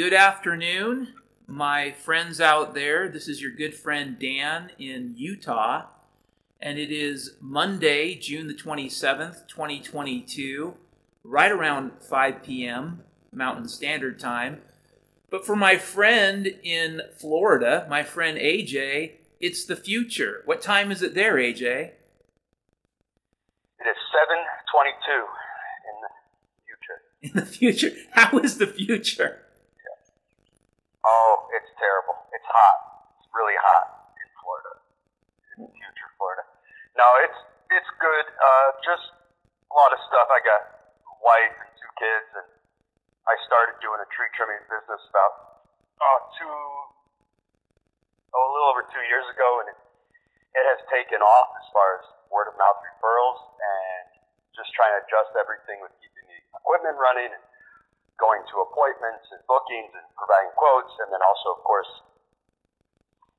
good afternoon, my friends out there. This is your good friend Dan in Utah, and it is Monday, June the 27th, 2022, right around 5 p.m. Mountain Standard Time. But for my friend in Florida, my friend AJ, it's the future. What time is it there, AJ? It is 7:22 in the future. In the future? How is the future? Oh, it's terrible. It's hot. It's really hot in Florida. In future Florida. No, it's it's good. Uh, just a lot of stuff. I got a wife and two kids, and I started doing a tree trimming business about oh, two oh, a little over two years ago, and it, it has taken off as far as word of mouth referrals and just trying to adjust everything with keeping the equipment running and going to appointments and bookings and providing quotes, and then also, of course,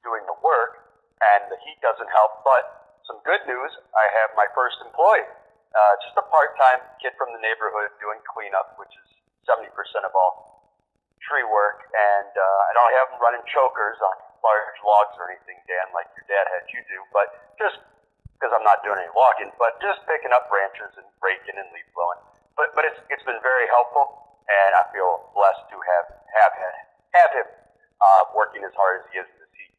doing the work. And the heat doesn't help. But some good news I have my first employee, uh, just a part time kid from the neighborhood doing cleanup, which is 70% of all tree work. And uh, I don't have him running chokers on large logs or anything, Dan, like your dad had you do, but just because I'm not doing any logging, but just picking up branches and raking and leaf blowing. But but it's it's been very helpful and I feel blessed to have have him, have him uh, working as hard as he is in this heat.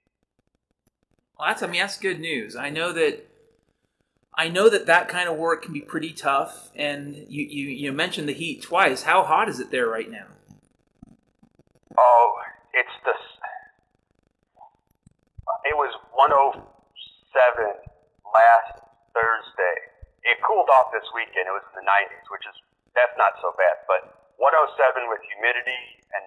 Well, that's I mean that's good news. I know that I know that that kind of work can be pretty tough. And you you, you mentioned the heat twice. How hot is it there right now? Oh, it's the. It was 107 last Thursday. It cooled off this weekend. It was in the 90s, which is that's not so bad. But 107 with humidity and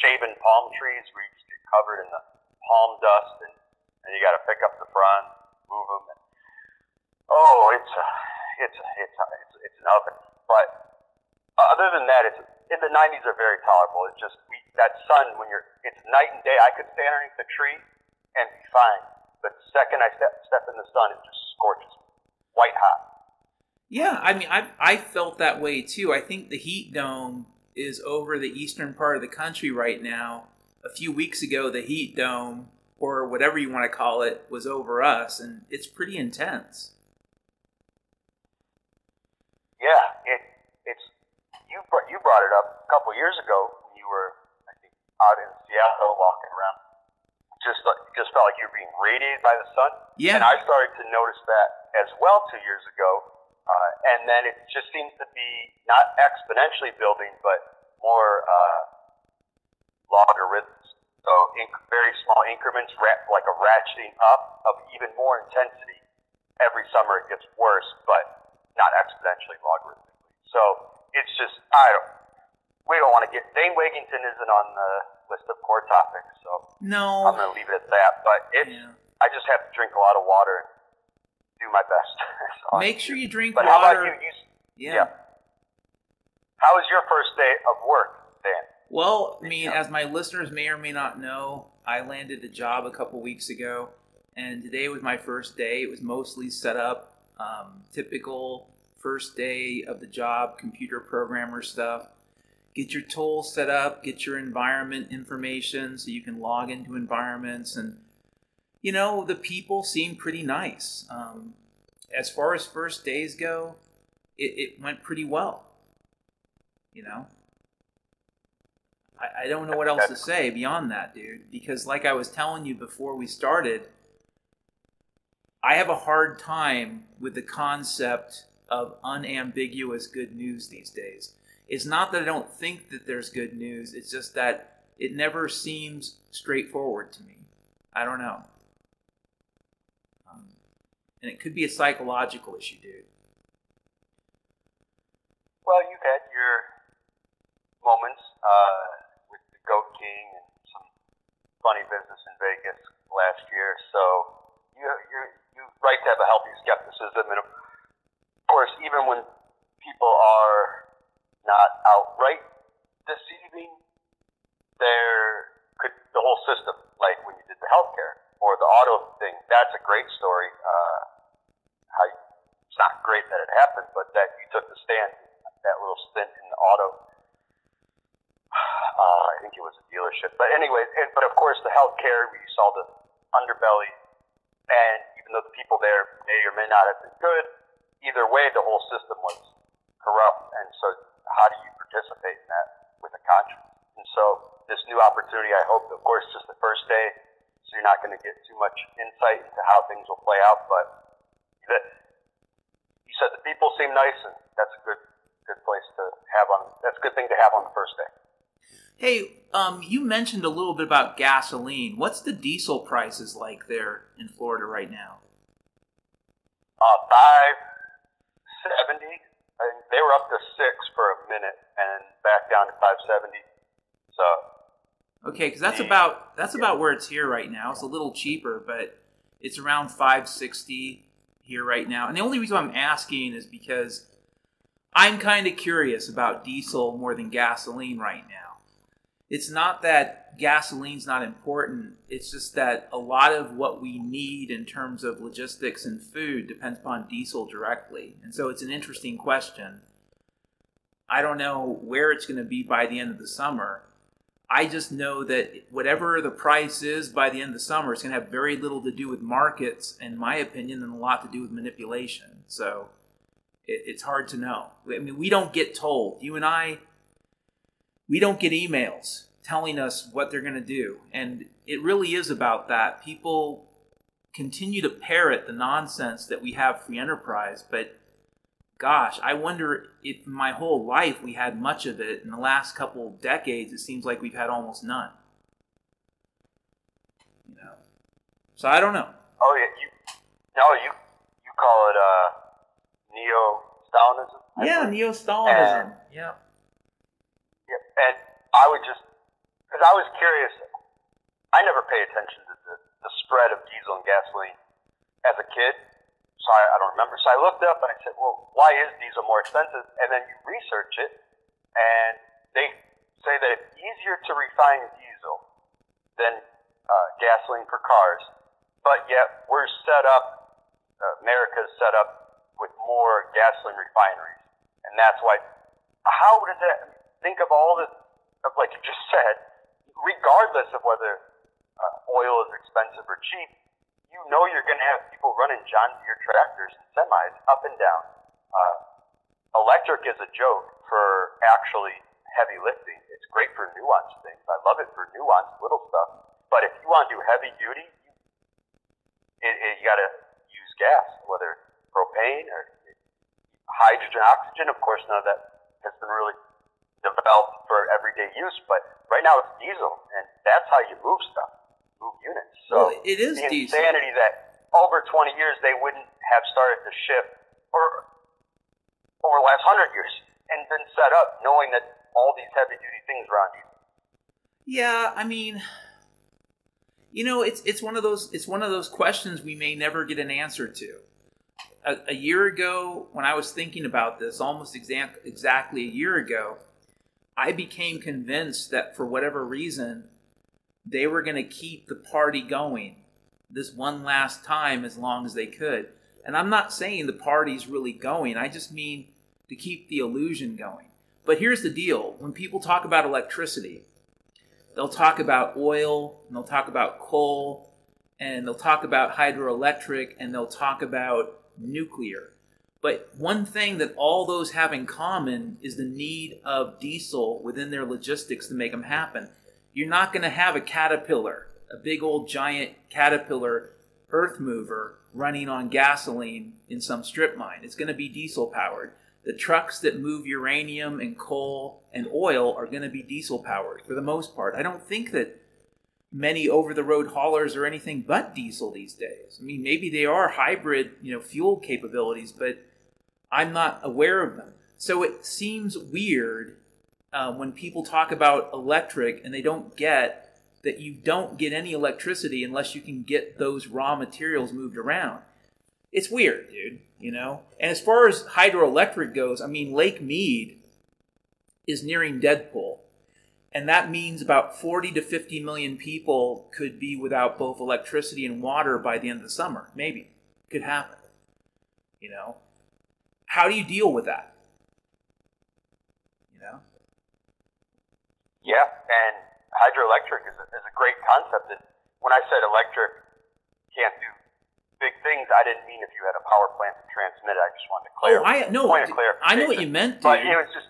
shaven palm trees where you just get covered in the palm dust and, and you got to pick up the front, move them. And, oh, it's a, it's a, it's a, it's, it's an oven. But other than that, it's in the 90s are very tolerable. It's just we, that sun when you're it's night and day. I could stay underneath the tree and be fine. But the second I step step in the sun, it just scorches me, white hot. Yeah, I mean, I I felt that way too. I think the heat dome is over the eastern part of the country right now. A few weeks ago, the heat dome, or whatever you want to call it, was over us, and it's pretty intense. Yeah, it it's you brought, you brought it up a couple years ago when you were I think out in Seattle walking around. Just just felt like you were being radiated by the sun. Yeah, and I started to notice that as well two years ago uh, and then it just seems to be not exponentially building, but more uh, logarithms. So in very small increments, like a ratcheting up of even more intensity. Every summer it gets worse, but not exponentially logarithmically. So it's just I don't. We don't want to get Dane Wigington isn't on the list of core topics, so no, I'm going to leave it at that. But it's yeah. I just have to drink a lot of water do my best. Make sure you drink but water. How about you? you yeah. yeah. How was your first day of work, Dan? Well, I mean, as my listeners may or may not know, I landed a job a couple weeks ago, and today was my first day. It was mostly set up, um, typical first day of the job, computer programmer stuff. Get your tools set up, get your environment information so you can log into environments and you know, the people seem pretty nice. Um, as far as first days go, it, it went pretty well. You know, I, I don't know what else to say beyond that, dude. Because, like I was telling you before we started, I have a hard time with the concept of unambiguous good news these days. It's not that I don't think that there's good news, it's just that it never seems straightforward to me. I don't know. And it could be a psychological issue, dude. Well, you've had your moments uh, with the Goat King and some funny business in Vegas last year, so you, you're, you're right to have a healthy skepticism. And of course, even when people are not outright deceiving, there could the whole system, like when you did the healthcare or the auto thing, that's a great story. Uh, you, not great that it happened, but that you took the stand, that little stint in the auto uh, think it was a dealership. But anyway, and, but of course the healthcare, we saw the underbelly, and even though the people there may or may not have been good, either way, the whole system was corrupt. And so, how do you participate in that with a contract? And so, this new opportunity, I hope, of course, just the first day, so you're not going to get too much insight into how things will play out. But you said the people seem nice, and that's a good good place to have on. That's a good thing to have on the first day. Hey, um, you mentioned a little bit about gasoline. What's the diesel prices like there in Florida right now? Uh, five seventy. They were up to six for a minute, and back down to five seventy. So. Okay, because that's about that's about where it's here right now. It's a little cheaper, but it's around five sixty here right now. And the only reason I'm asking is because I'm kind of curious about diesel more than gasoline right now it's not that gasoline's not important. It's just that a lot of what we need in terms of logistics and food depends upon diesel directly. And so it's an interesting question. I don't know where it's going to be by the end of the summer. I just know that whatever the price is by the end of the summer, it's going to have very little to do with markets, in my opinion, and a lot to do with manipulation. So it, it's hard to know. I mean, we don't get told. You and I we don't get emails telling us what they're going to do. And it really is about that. People continue to parrot the nonsense that we have free enterprise, but gosh, I wonder if my whole life we had much of it. In the last couple decades, it seems like we've had almost none. You know, so I don't know. Oh yeah, you no, you you call it uh, neo-Stalinism. Yeah, neo-Stalinism. yeah. And I would just, because I was curious, I never pay attention to the, the spread of diesel and gasoline as a kid. So I, I don't remember. So I looked up and I said, well, why is diesel more expensive? And then you research it, and they say that it's easier to refine diesel than uh, gasoline for cars. But yet we're set up, uh, America's set up with more gasoline refineries. And that's why, how does that, think of all the, of like you just said, regardless of whether uh, oil is expensive or cheap, you know you're going to have people running John Deere tractors and semis up and down. Uh, electric is a joke for actually heavy lifting. It's great for nuanced things. I love it for nuanced little stuff. But if you want to do heavy duty, it, it, you got to use gas, whether propane or hydrogen, oxygen. Of course, none of that has been really developed for everyday use, but right now it's diesel, and that's how you move stuff, move units. So well, it is the insanity that over 20 years they wouldn't have started to shift, or over the last hundred years, and been set up knowing that all these heavy duty things are on diesel. Yeah, I mean, you know, it's it's one of those it's one of those questions we may never get an answer to. A, a year ago, when I was thinking about this, almost exact, exactly a year ago, I became convinced that for whatever reason, they were going to keep the party going this one last time as long as they could. And I'm not saying the party's really going, I just mean to keep the illusion going. But here's the deal when people talk about electricity, they'll talk about oil, and they'll talk about coal, and they'll talk about hydroelectric, and they'll talk about nuclear. But one thing that all those have in common is the need of diesel within their logistics to make them happen. You're not going to have a caterpillar, a big old giant caterpillar earth mover running on gasoline in some strip mine. It's going to be diesel powered. The trucks that move uranium and coal and oil are going to be diesel powered for the most part. I don't think that many over the road haulers are anything but diesel these days. I mean, maybe they are hybrid, you know, fuel capabilities, but I'm not aware of them. So it seems weird uh, when people talk about electric and they don't get that you don't get any electricity unless you can get those raw materials moved around. It's weird, dude, you know? And as far as hydroelectric goes, I mean, Lake Mead is nearing dead pool. And that means about 40 to 50 million people could be without both electricity and water by the end of the summer. Maybe. Could happen. You know? How do you deal with that? You know? Yeah, and hydroelectric is a, is a great concept. And when I said electric can't do big things, I didn't mean if you had a power plant to transmit it. I just wanted to Oh. I no, point of I know what you meant, But dude. it was just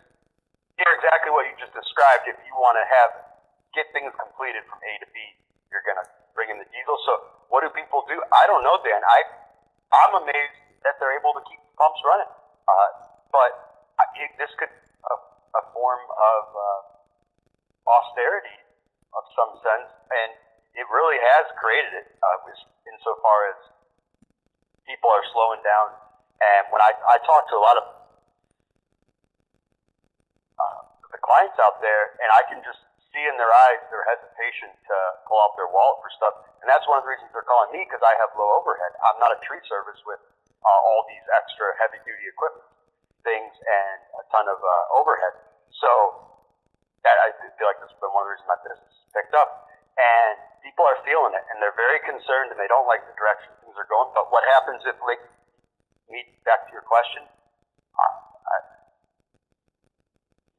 you're exactly what you just described. If you want to have get things completed from A to B, you're gonna bring in the diesel. So what do people do? I don't know, Dan. I I'm amazed that they're able to keep the pumps running. Uh, but I, it, this could a, a form of uh, austerity of some sense, and it really has created it. Uh, insofar as people are slowing down. And when I, I talk to a lot of uh, the clients out there, and I can just see in their eyes their hesitation to pull out their wallet for stuff. And that's one of the reasons they're calling me because I have low overhead. I'm not a tree service with uh, all these extra heavy duty equipment things and a ton of uh, overhead. So that, I feel like this has been one of the reasons my business picked up. And people are feeling it, and they're very concerned, and they don't like the direction things are going. But what happens if, like, me back to your question? I,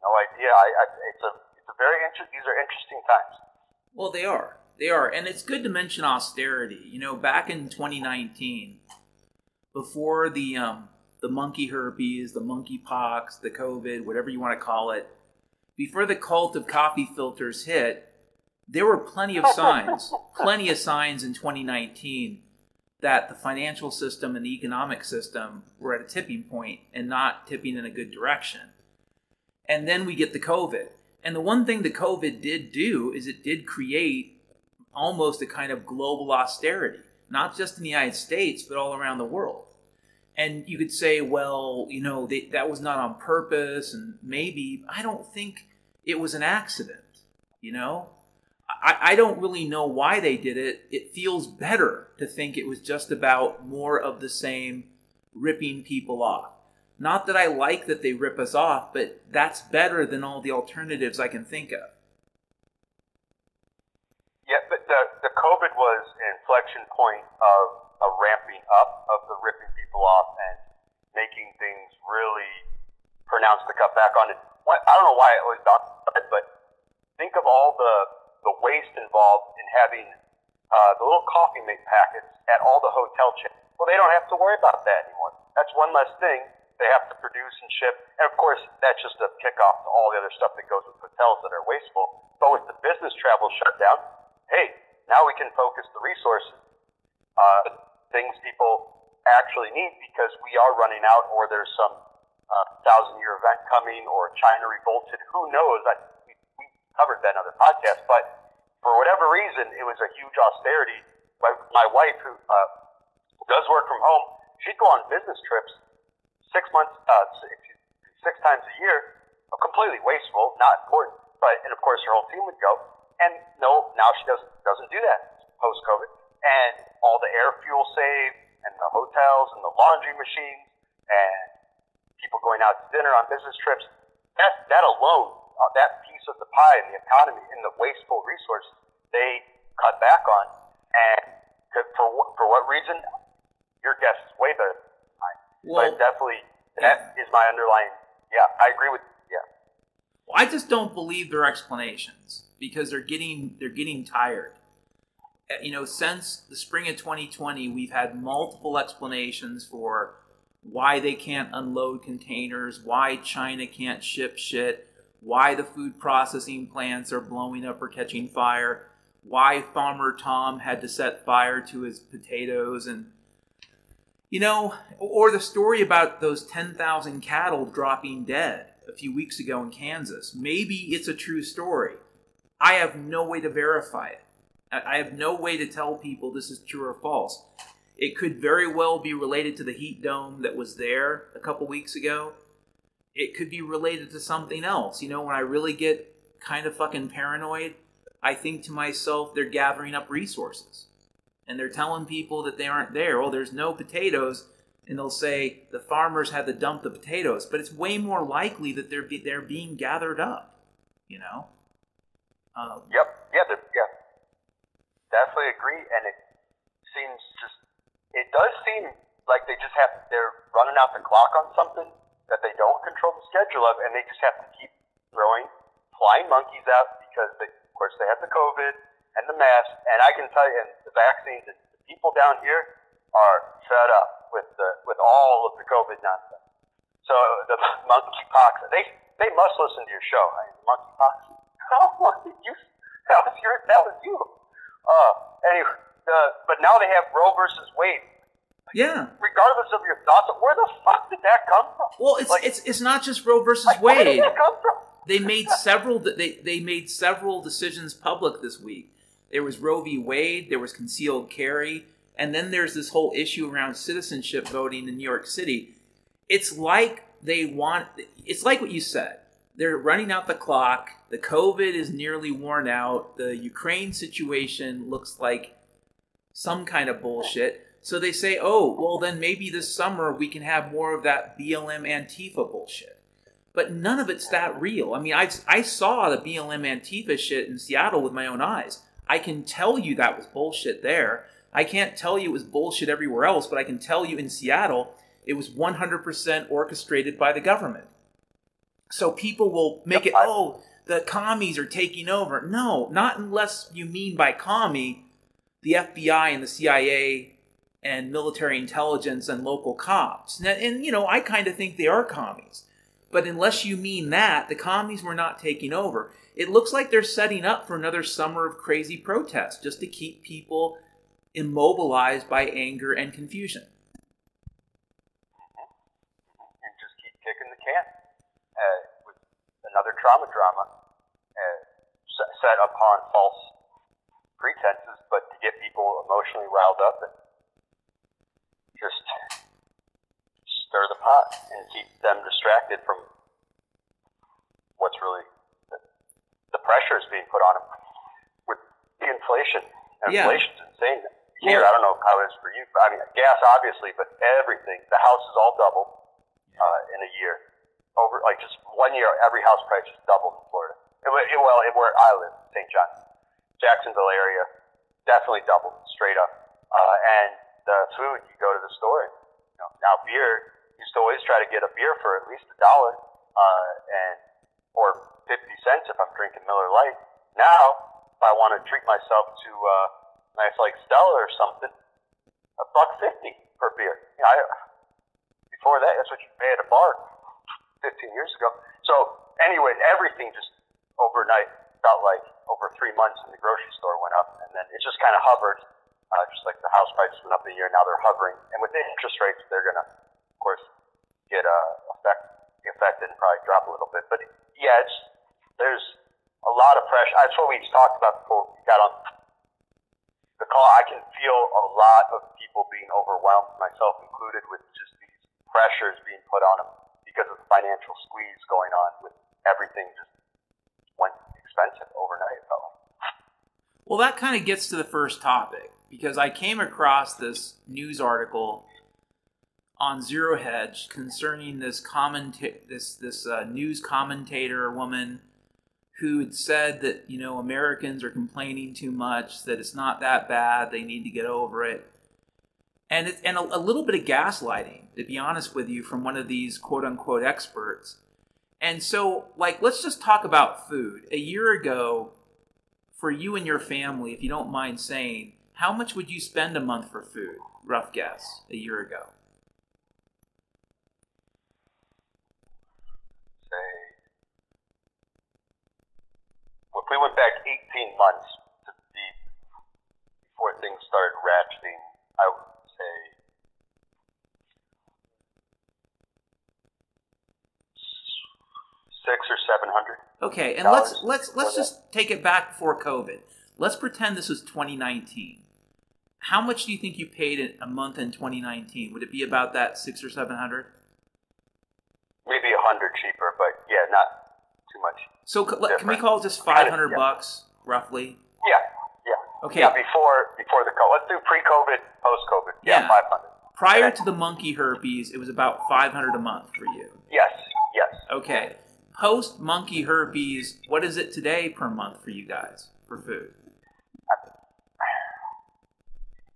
no idea. I, I it's a it's a very interesting. These are interesting times. Well, they are. They are. And it's good to mention austerity. You know, back in 2019, before the um, the monkey herpes, the monkey pox, the COVID, whatever you want to call it, before the cult of coffee filters hit, there were plenty of signs, plenty of signs in 2019 that the financial system and the economic system were at a tipping point and not tipping in a good direction. And then we get the COVID. And the one thing the COVID did do is it did create almost a kind of global austerity, not just in the United States, but all around the world. And you could say, well, you know, they, that was not on purpose, and maybe, I don't think it was an accident, you know? I, I don't really know why they did it. It feels better to think it was just about more of the same ripping people off. Not that I like that they rip us off, but that's better than all the alternatives I can think of. Yeah, but the the COVID was an inflection point of a ramping up of the ripping people off and making things really pronounced to cut back on it. What- I don't know why it was done, but think of all the the waste involved in having uh, the little coffee mate packets at all the hotel chains. Well, they don't have to worry about that anymore. That's one less thing they have to produce and ship. And of course, that's just a kickoff to all the other stuff that goes with hotels that are wasteful. But with the business travel shut down, hey, now we can focus the resources, uh, things people actually need because we are running out or there's some thousand year event coming or China revolted. Who knows? I, we, we covered that in other podcasts, but for whatever reason, it was a huge austerity. My, my wife, who uh, does work from home, she'd go on business trips six months, uh, six, six times a year, completely wasteful, not important. But and of course, her whole team would go. And no, now she doesn't doesn't do that post COVID. And all the air fuel saved, and the hotels, and the laundry machines, and people going out to dinner on business trips. That that alone, uh, that piece of the pie in the economy, in the wasteful resources, they cut back on. And for what, for what reason? Your guess is way better than mine. Well, but definitely, that is my underlying. Yeah, I agree with. Yeah, Well, I just don't believe their explanations because they're getting they're getting tired. Uh, You know, since the spring of 2020, we've had multiple explanations for why they can't unload containers, why China can't ship shit, why the food processing plants are blowing up or catching fire, why Farmer Tom had to set fire to his potatoes and you know, or the story about those 10,000 cattle dropping dead a few weeks ago in Kansas. Maybe it's a true story. I have no way to verify it. I have no way to tell people this is true or false. It could very well be related to the heat dome that was there a couple weeks ago. It could be related to something else. You know, when I really get kind of fucking paranoid, I think to myself, they're gathering up resources and they're telling people that they aren't there. Oh, there's no potatoes, and they'll say the farmers had to dump the potatoes. But it's way more likely that they're be, they're being gathered up. You know. Um, Yep. Yeah. Yeah. Definitely agree. And it seems just. It does seem like they just have. They're running out the clock on something that they don't control the schedule of, and they just have to keep throwing flying monkeys out because they, of course, they have the COVID and the mask, and I can tell you, and the vaccines, and the people down here are fed up with the with all of the COVID nonsense. So the monkeypox, they they must listen to your show. I monkeypox. How oh, you that was your that was you. Uh, anyway, uh, but now they have Roe versus Wade. Yeah. Regardless of your thoughts, where the fuck did that come from? Well, it's Like- it's it's not just Roe versus Like, where did Wade. that come from? They made several they they made several decisions public this week. There was Roe v. Wade, there was concealed carry, and then there's this whole issue around citizenship voting in New York City. It's like they want it's like what you said. They're running out the clock. The COVID is nearly worn out. The Ukraine situation looks like some kind of bullshit. So they say, oh, well, then maybe this summer we can have more of that BLM Antifa bullshit. But none of it's that real. I mean, I, I saw the BLM Antifa shit in Seattle with my own eyes. I can tell you that was bullshit there. I can't tell you it was bullshit everywhere else, but I can tell you in Seattle it was 100% orchestrated by the government. So people will make it, oh, the commies are taking over. No, not unless you mean by commie the FBI and the CIA and military intelligence and local cops. And, and you know, I kind of think they are commies. But unless you mean that, the commies were not taking over. It looks like they're setting up for another summer of crazy protests just to keep people immobilized by anger and confusion. and just keep kicking the can uh, with another trauma drama uh, set upon false pretenses, but to get people emotionally riled up and just stir the pot and keep them distracted from what's really the, the pressures being put on them with the inflation. And Yeah. Inflation's insane. Here, I don't know how it is for you. But, I mean, gas obviously, but everything. The house is all doubled uh, in a year. Over like just one year, every house price just doubled in Florida. It, it, well, it, where I live, St. John, Jacksonville area, definitely doubled straight up. Uh, and the food, you go to the store, and you know, now beer, used to always try to get a beer for at least a dollar, uh, and or fifty cents if I'm drinking Miller Lite. Now, if I want to treat myself to uh, nice like Stella or something, a buck fifty per beer. You know, I, before that, that's what you pay at a bar 15 years ago. So anyway, everything just overnight felt like over three months in the grocery store went up, and then it just kind of hovered, uh, just like the house prices went up a year. Now they're hovering, and with the interest rates, they're gonna, of course, get uh, affect affected and probably drop a little bit. But yeah, it's there's a lot of pressure. That's what we talked about before we got on the call. I can feel a lot of people being overwhelmed, myself included, with just these pressures being put on them because of the financial squeeze going on with everything just expensive overnight. Like. Well, that kind of gets to the first topic because I came across this news article on Zero Hedge concerning this commenta- this this uh, news commentator woman who had said that you know Americans are complaining too much, that it's not that bad, they need to get over it, and it, and a, a little bit of gaslighting, to be honest with you, from one of these quote unquote experts. And so, like, let's just talk about food. A year ago, for you and your family, if you don't mind saying, how much would you spend a month for food? Rough guess, a year ago. say, if we went back 18 months to be before things started ratcheting, I would say six or seven hundred. Okay, and let's let's let's that. just take it back before COVID. Let's pretend this was 2019. How much do you think you paid in a month in 2019? Would it be about that six or seven hundred? Maybe a hundred cheaper, but yeah, not too much. So let- can we call it just 500 Yeah. bucks roughly? Yeah, yeah. Okay. Yeah, before before the COVID. Let's do pre-COVID, post-COVID. Yeah, Yeah. five hundred. Prior Okay. to the monkey herpes, it was about 500 a month for you. Yes, yes. Okay post monkey herpes, what is it today per month for you guys for food?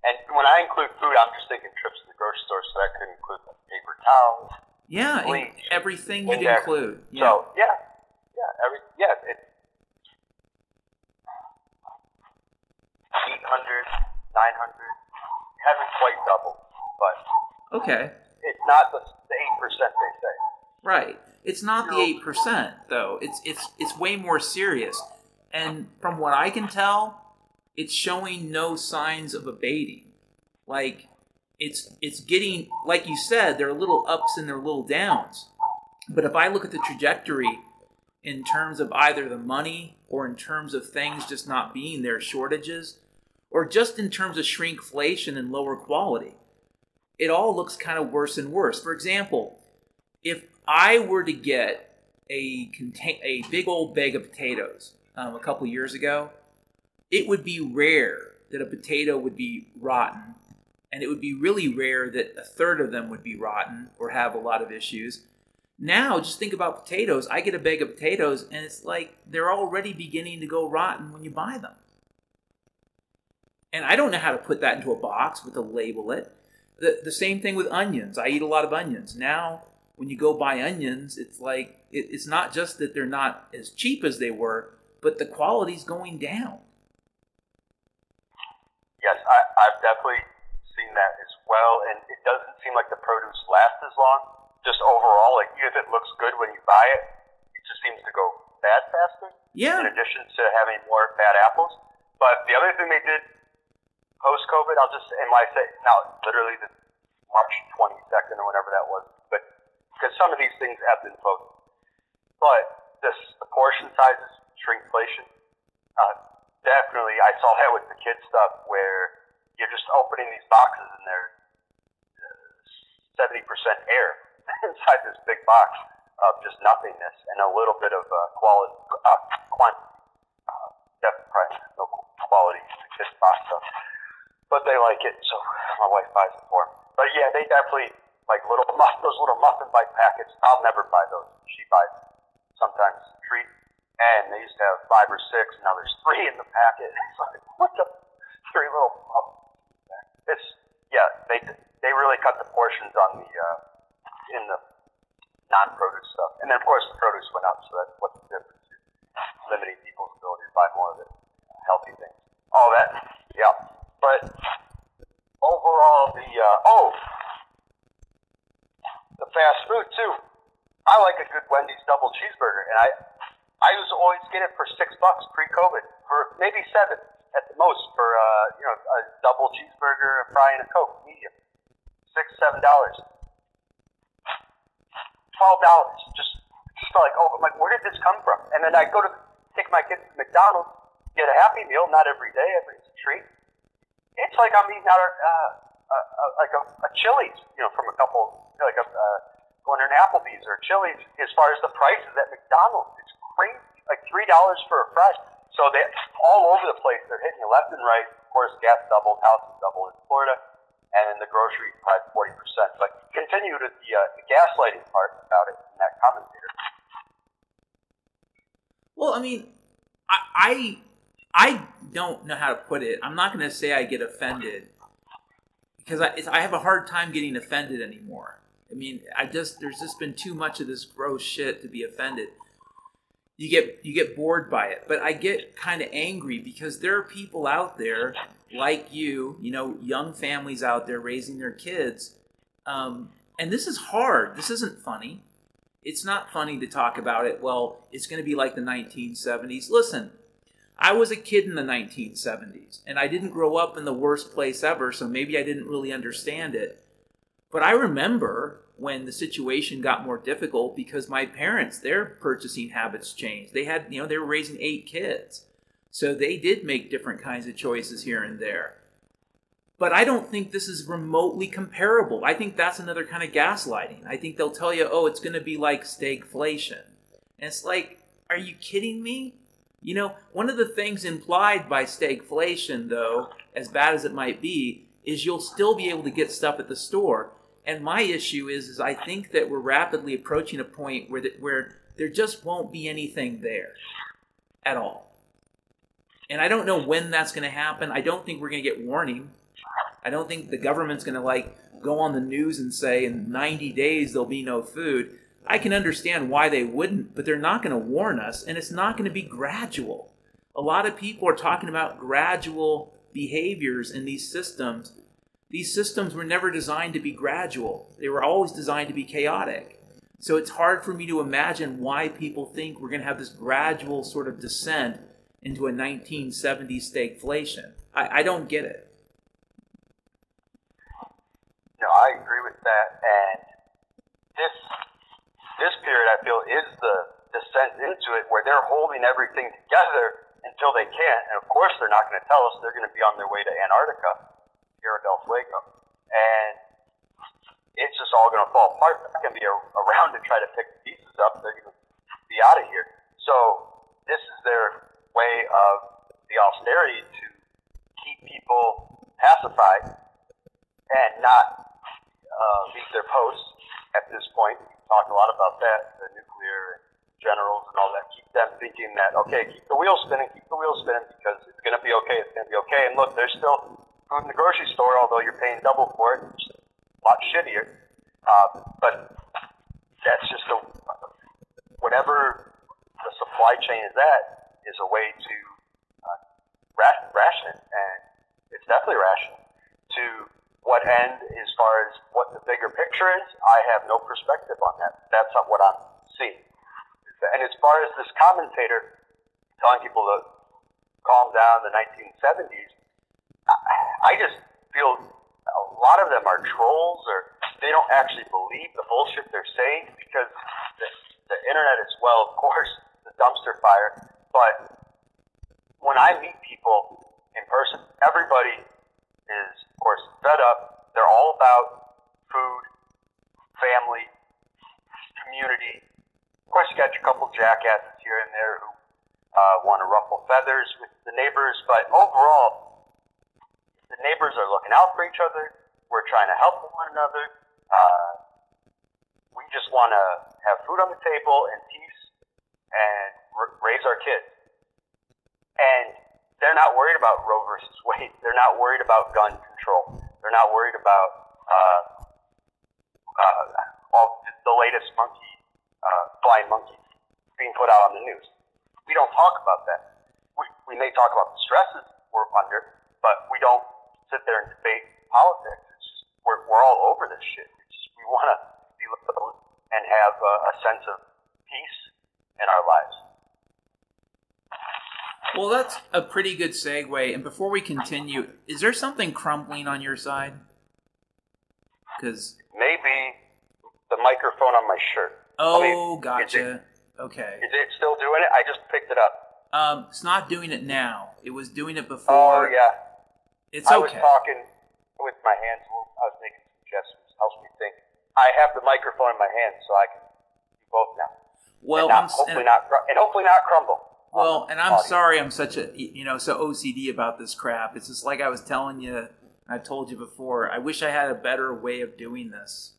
And when I include food, I'm just thinking trips to the grocery store, so that could include paper towels. Yeah, bleach, everything you include. Yeah. So yeah, yeah, every yeah, it's eight hundred, nine hundred. Haven't quite doubled, but okay. It's not the eight percent they say. Right. It's not the eight percent though. It's it's it's way more serious. And from what I can tell, it's showing no signs of abating. Like it's it's getting like you said, there are little ups and there are little downs. But if I look at the trajectory in terms of either the money or in terms of things just not being there, shortages, or just in terms of shrinkflation and lower quality, it all looks kind of worse and worse. For example, if I were to get a contain a big old bag of potatoes um, a couple years ago, it would be rare that a potato would be rotten, and it would be really rare that a third of them would be rotten or have a lot of issues. Now, just think about potatoes. I get a bag of potatoes, and it's like they're already beginning to go rotten when you buy them. And I don't know how to put that into a box with a label it. The, the same thing with onions. I eat a lot of onions. Now, when you go buy onions, it's like it, it's not just that they're not as cheap as they were, but the quality's going down. Yes, I, I've definitely seen that as well, and it doesn't seem like the produce lasts as long just overall, like if it looks good when you buy it, it just seems to go bad faster. Yeah. In addition to having more bad apples, but the other thing they did post COVID, I'll just and I say now, literally the March 22nd or whatever that was, because some of these things ebb and flow. But this the portion sizes, shrinkflation, uh, definitely. I saw that with the kids stuff where you're just opening these boxes and they're uh, seventy percent air inside this big box of just nothingness and a little bit of uh, quality, uh, quantity. Uh, no quality to this but they like it, so my wife buys it for them. But yeah, they definitely like little muff, those little muffin bite packets. I'll never buy those. She buys sometimes treat, and they used to have five or six. Now there's three in the packet. It's like what the three little. Muffins? It's yeah, they they really cut the portions on the. Uh, in the non-produce stuff. And then, of course, the produce went up, so that's what the difference is. Limiting people's ability to buy more of it, healthy things. All that, yeah. But overall, the, uh, oh, the fast food, too. I like a good Wendy's double cheeseburger, and I, I used to always get it for six bucks pre-COVID, for maybe seven at the most for, uh, you know, a double cheeseburger, a fry, and a Coke, medium. Six, seven dollars twelve dollars. Just just felt like, oh, I'm like, where did this come from? And then I go to take my kids to McDonald's, get a Happy Meal, not every day, every treat. It's like I'm eating out of uh, uh, uh, like a, a Chili's, you know, from a couple, like a uh, going to an Applebee's or Chili's. As far as the prices at McDonald's, it's crazy, like three dollars for a fry. So they all over the place. They're hitting you left and right. Of course, gas doubled, houses doubled in Florida and in the grocery probably forty percent. But continue to the, uh, the gaslighting part about it in that commentator. Well, I mean, I, I I don't know how to put it. I'm not going to say I get offended because I, I have a hard time getting offended anymore. I mean, I just there's just been too much of this gross shit to be offended. You get you get bored by it, but I get kind of angry because there are people out there like you, you know, young families out there raising their kids. Um, and this is hard. This isn't funny. It's not funny to talk about it. Well, it's going to be like the 1970s. Listen, I was a kid in the 1970s, and I didn't grow up in the worst place ever, so maybe I didn't really understand it. But I remember when the situation got more difficult because my parents, their purchasing habits changed. They had, you know, they were raising eight kids. So they did make different kinds of choices here and there. But I don't think this is remotely comparable. I think that's another kind of gaslighting. I think they'll tell you, oh, it's going to be like stagflation. And it's like, are you kidding me? You know, one of the things implied by stagflation, though, as bad as it might be, is you'll still be able to get stuff at the store. And my issue is, is I think that we're rapidly approaching a point where, that, where there just won't be anything there at all. And I don't know when that's going to happen. I don't think we're going to get warning. I don't think the government's going to like go on the news and say in 90 days there'll be no food. I can understand why they wouldn't, but they're not going to warn us and it's not going to be gradual. A lot of people are talking about gradual behaviors in these systems. these systems were never designed to be gradual. They were always designed to be chaotic. So it's hard for me to imagine why people think we're going to have this gradual sort of descent into a 1970s stagflation. I, I don't get it. No, I agree with that. And this this period, I feel, is the descent into it where they're holding everything together until they can't. And of course, they're not going to tell us they're going to be on their way to Antarctica, Tierra del Fuego, and it's just all going to fall apart. They're not going to be around to try to pick the pieces up. They're going to be out of here. So this is their way of the austerity to keep people pacified and not uh, leave their posts at this point. We talked a lot about that, the nuclear generals and all that. Keep them thinking that, okay, keep the wheels spinning, keep the wheels spinning because it's going to be okay, it's going to be okay. And look, there's still food in the grocery store, although you're paying double for it. It's a lot shittier. Uh, but that's just a, whatever the supply chain is at is a way to uh, ration it. And it's definitely rational. To what end, as far as what the bigger picture is, I have no perspective on that. That's not what I'm seeing. And as far as this commentator telling people to calm down the 1970s, I, I just feel a lot of them are trolls or they don't actually believe the bullshit they're saying because the, the internet is, well, of course, the dumpster fire. But when I meet people in person, everybody is, of course, fed up. They're all about food, family, community, of course, you got your couple jackasses here and there who uh, want to ruffle feathers with the neighbors, but overall, the neighbors are looking out for each other. We're trying to help one another. Uh, we just want to have food on the table and peace and r- raise our kids. And they're not worried about Roe versus Wade. They're not worried about gun control. They're not worried about uh, uh, all the latest monkey uh, blind monkeys being put out on the news. We don't talk about that. We, we may talk about the stresses we're under, but we don't sit there and debate politics. It's just, we're, we're all over this shit. It's just, we want to be and have a, a sense of peace in our lives. Well, that's a pretty good segue. And before we continue, is there something crumbling on your side? Because maybe the microphone on my shirt. Oh, I mean, gotcha. Is it, okay. Is it still doing it? I just picked it up. Um, it's not doing it now. It was doing it before. Oh yeah. It's okay. I was talking with my hands. I was making some gestures. Helps me think. I have the microphone in my hand, so I can do both now. Well, and not, hopefully and, not and hopefully not crumble. Well, and I'm audio. sorry I'm such a you know so OCD about this crap. It's just like I was telling you. I've told you before. I wish I had a better way of doing this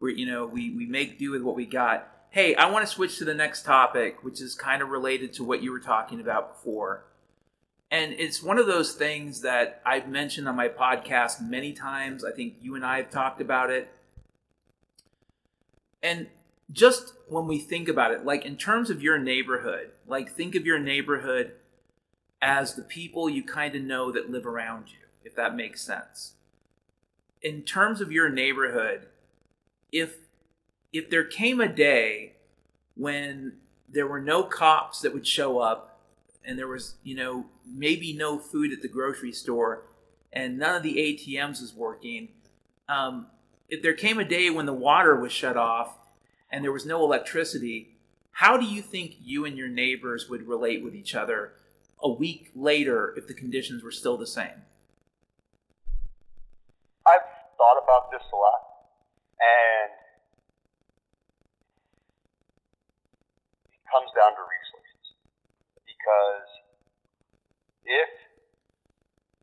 we you know we we make do with what we got. Hey, I want to switch to the next topic, which is kind of related to what you were talking about before. And it's one of those things that I've mentioned on my podcast many times. I think you and I have talked about it. And just when we think about it, like in terms of your neighborhood, like think of your neighborhood as the people you kind of know that live around you, if that makes sense. In terms of your neighborhood, if if there came a day when there were no cops that would show up and there was you know maybe no food at the grocery store and none of the atms was working um, if there came a day when the water was shut off and there was no electricity how do you think you and your neighbors would relate with each other a week later if the conditions were still the same i've thought about this a lot and it comes down to resources. Because if,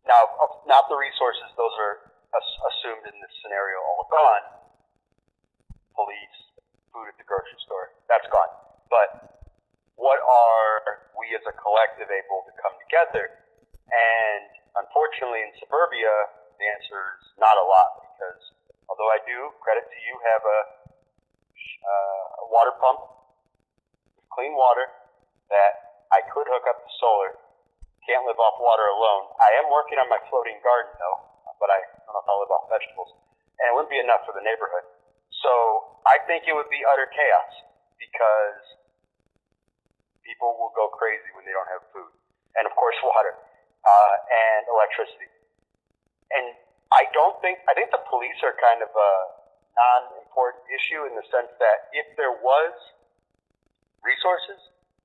now, not the resources, those are assumed in this scenario all gone. Police, food at the grocery store, that's gone. But what are we as a collective able to come together? And unfortunately, in suburbia, the answer is not a lot because Although I do, credit to you, have a, uh, a water pump with clean water that I could hook up to solar. Can't live off water alone. I am working on my floating garden though. but I don't know if I'll live off vegetables, and it wouldn't be enough for the neighborhood. So I think it would be utter chaos because people will go crazy when they don't have food, and of course water uh, and electricity. And I don't think I think the police are kind of a non-important issue in the sense that if there was resources,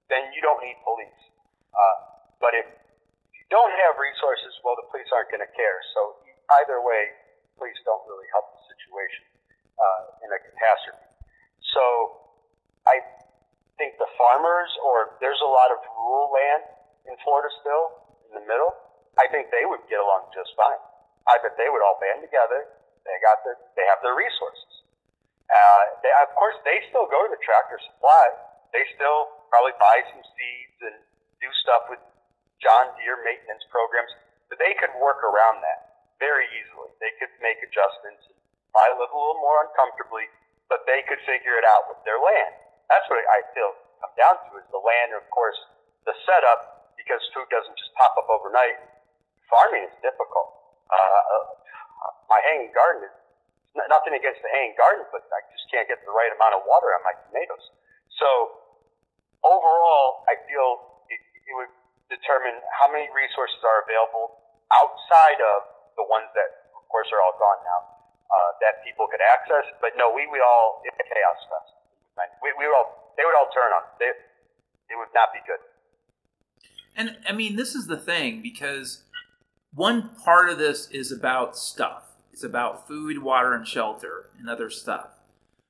then you don't need police. Uh, but if you don't have resources, well, the police aren't going to care. So either way, police don't really help the situation uh, in a catastrophe. So I think the farmers, or there's a lot of rural land in Florida still in the middle. I think they would get along just fine. I bet they would all band together. They got their, they have their resources. Uh, they, of course, they still go to the tractor supply. They still probably buy some seeds and do stuff with John Deere maintenance programs, but they could work around that very easily. They could make adjustments and probably live a little more uncomfortably, but they could figure it out with their land. That's what I feel come down to is the land, and of course, the setup, because food doesn't just pop up overnight. Farming is difficult. Uh, my hanging garden is nothing against the hanging garden, but I just can't get the right amount of water on my tomatoes. So overall, I feel it, it would determine how many resources are available outside of the ones that, of course, are all gone now, uh, that people could access. But no, we would all, chaos fest. We, we would all, they would all turn on. They, it would not be good. And I mean, this is the thing because one part of this is about stuff. It's about food, water, and shelter and other stuff.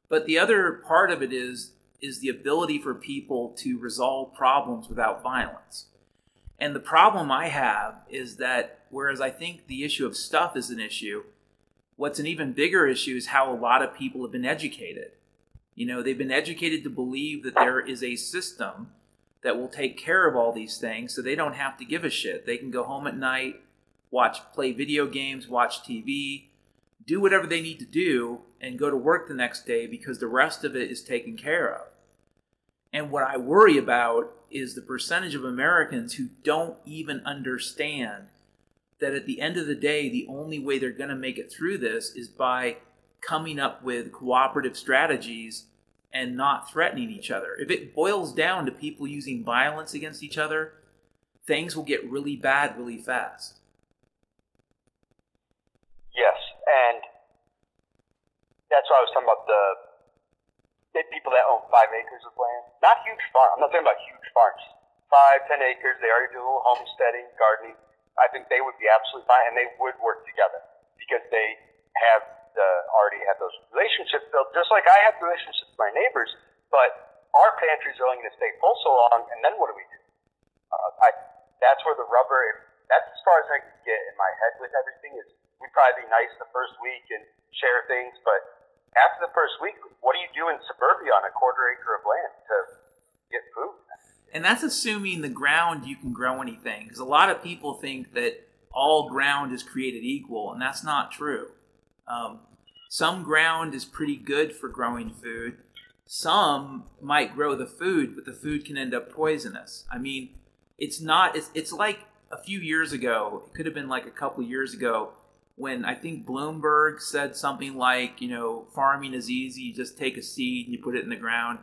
But the other part of it is is the ability for people to resolve problems without violence. And the problem I have is that whereas I think the issue of stuff is an issue, what's an even bigger issue is how a lot of people have been educated. You know, they've been educated to believe that there is a system that will take care of all these things so they don't have to give a shit. They can go home at night, watch play video games, watch TV, do whatever they need to do and go to work the next day because the rest of it is taken care of. And what I worry about is the percentage of Americans who don't even understand that at the end of the day, the only way they're going to make it through this is by coming up with cooperative strategies and not threatening each other. If it boils down to people using violence against each other, things will get really bad really fast. Yes, and that's why I was talking about the people that own five acres of land. Not huge farm. I'm not talking about huge farms. Five, ten acres. They already do a little homesteading, gardening. I think they would be absolutely fine, and they would work together because they have the, already have those relationships built. Just like I have relationships with my neighbors, but our pantries are only going to stay full so long, and then what do we do? Uh, I, that's where the rubber. That's as far as I can get in my head with everything. Is we'd probably be nice the first week and share things, but after the first week, what do you do in suburbia on a quarter acre of land to get food? And that's assuming the ground you can grow anything, because a lot of people think that all ground is created equal, and that's not true. Um, some ground is pretty good for growing food. Some might grow the food, but the food can end up poisonous. I mean, it's not. It's, it's like a few years ago. It could have been like a couple years ago when I think Bloomberg said something like, you know, farming is easy, you just take a seed and you put it in the ground.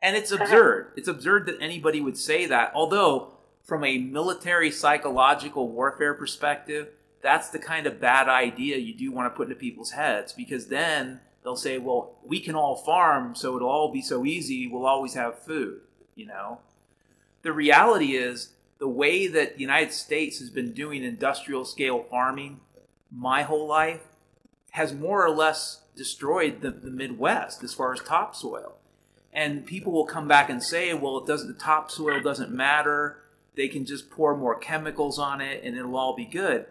And it's absurd. It's absurd that anybody would say that. Although, from a military psychological warfare perspective, that's the kind of bad idea you do want to put into people's heads because then they'll say, well, we can all farm, so it'll all be so easy, we'll always have food, you know? The reality is, the way that the United States has been doing industrial scale farming my whole life has more or less destroyed the, the Midwest as far as topsoil. And people will come back and say, well, it doesn't, the topsoil doesn't matter. They can just pour more chemicals on it and it'll all be good.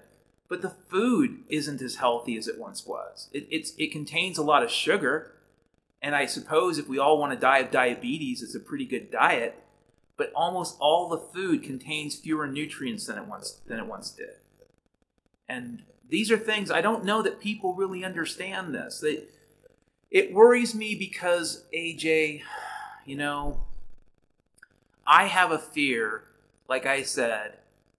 But the food isn't as healthy as it once was. It, it's, it contains a lot of sugar. And I suppose if we all want to die of diabetes, it's a pretty good diet. But almost all the food contains fewer nutrients than it once, than it once did. And these are things I don't know that people really understand this. That it worries me because AJ, you know, I have a fear, like I said,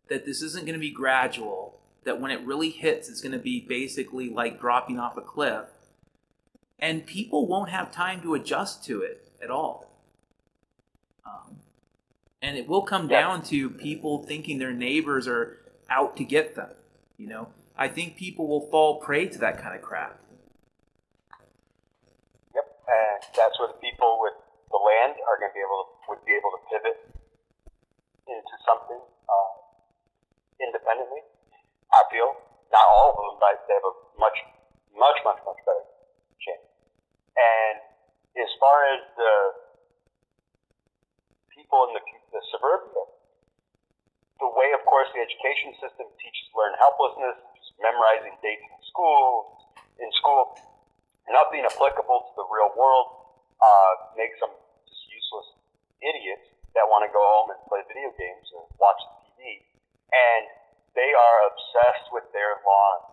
that this isn't going to be gradual, that when it really hits, it's going to be basically like dropping off a cliff. And people won't have time to adjust to it at all. Um, and it will come Yeah. down to people thinking their neighbors are out to get them. You know, I think people will fall prey to that kind of crap. And that's where the people with the land are going to be able to, would be able to pivot into something uh, independently. I feel not all of them, but they have a much, much, much, much better chance. And as far as the people in the, the suburbia, the way, of course, the education system teaches learn helplessness, memorizing dates in school, in school, nothing applicable to the real world uh, makes them just useless idiots that want to go home and play video games or watch TV. And they are obsessed with their lawns.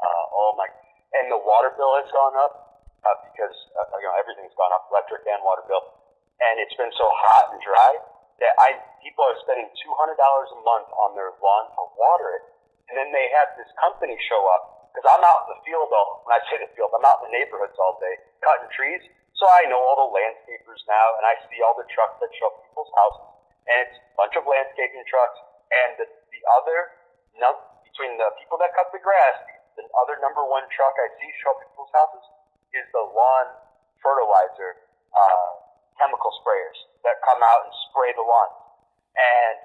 Uh, oh my! And the water bill has gone up uh, because uh, you know everything's gone up, electric and water bill. And it's been so hot and dry that I people are spending two hundred dollars a month on their lawn to water it, and then they have this company show up because I'm out in the field all. When I say the field, I'm out in the neighborhoods all day cutting trees. So I know all the landscapers now, and I see all the trucks that show up people's houses, and it's a bunch of landscaping trucks. And the, the other, num- between the people that cut the grass, the, the other number one truck I see show up people's houses is the lawn fertilizer uh, chemical sprayers that come out and spray the lawn. And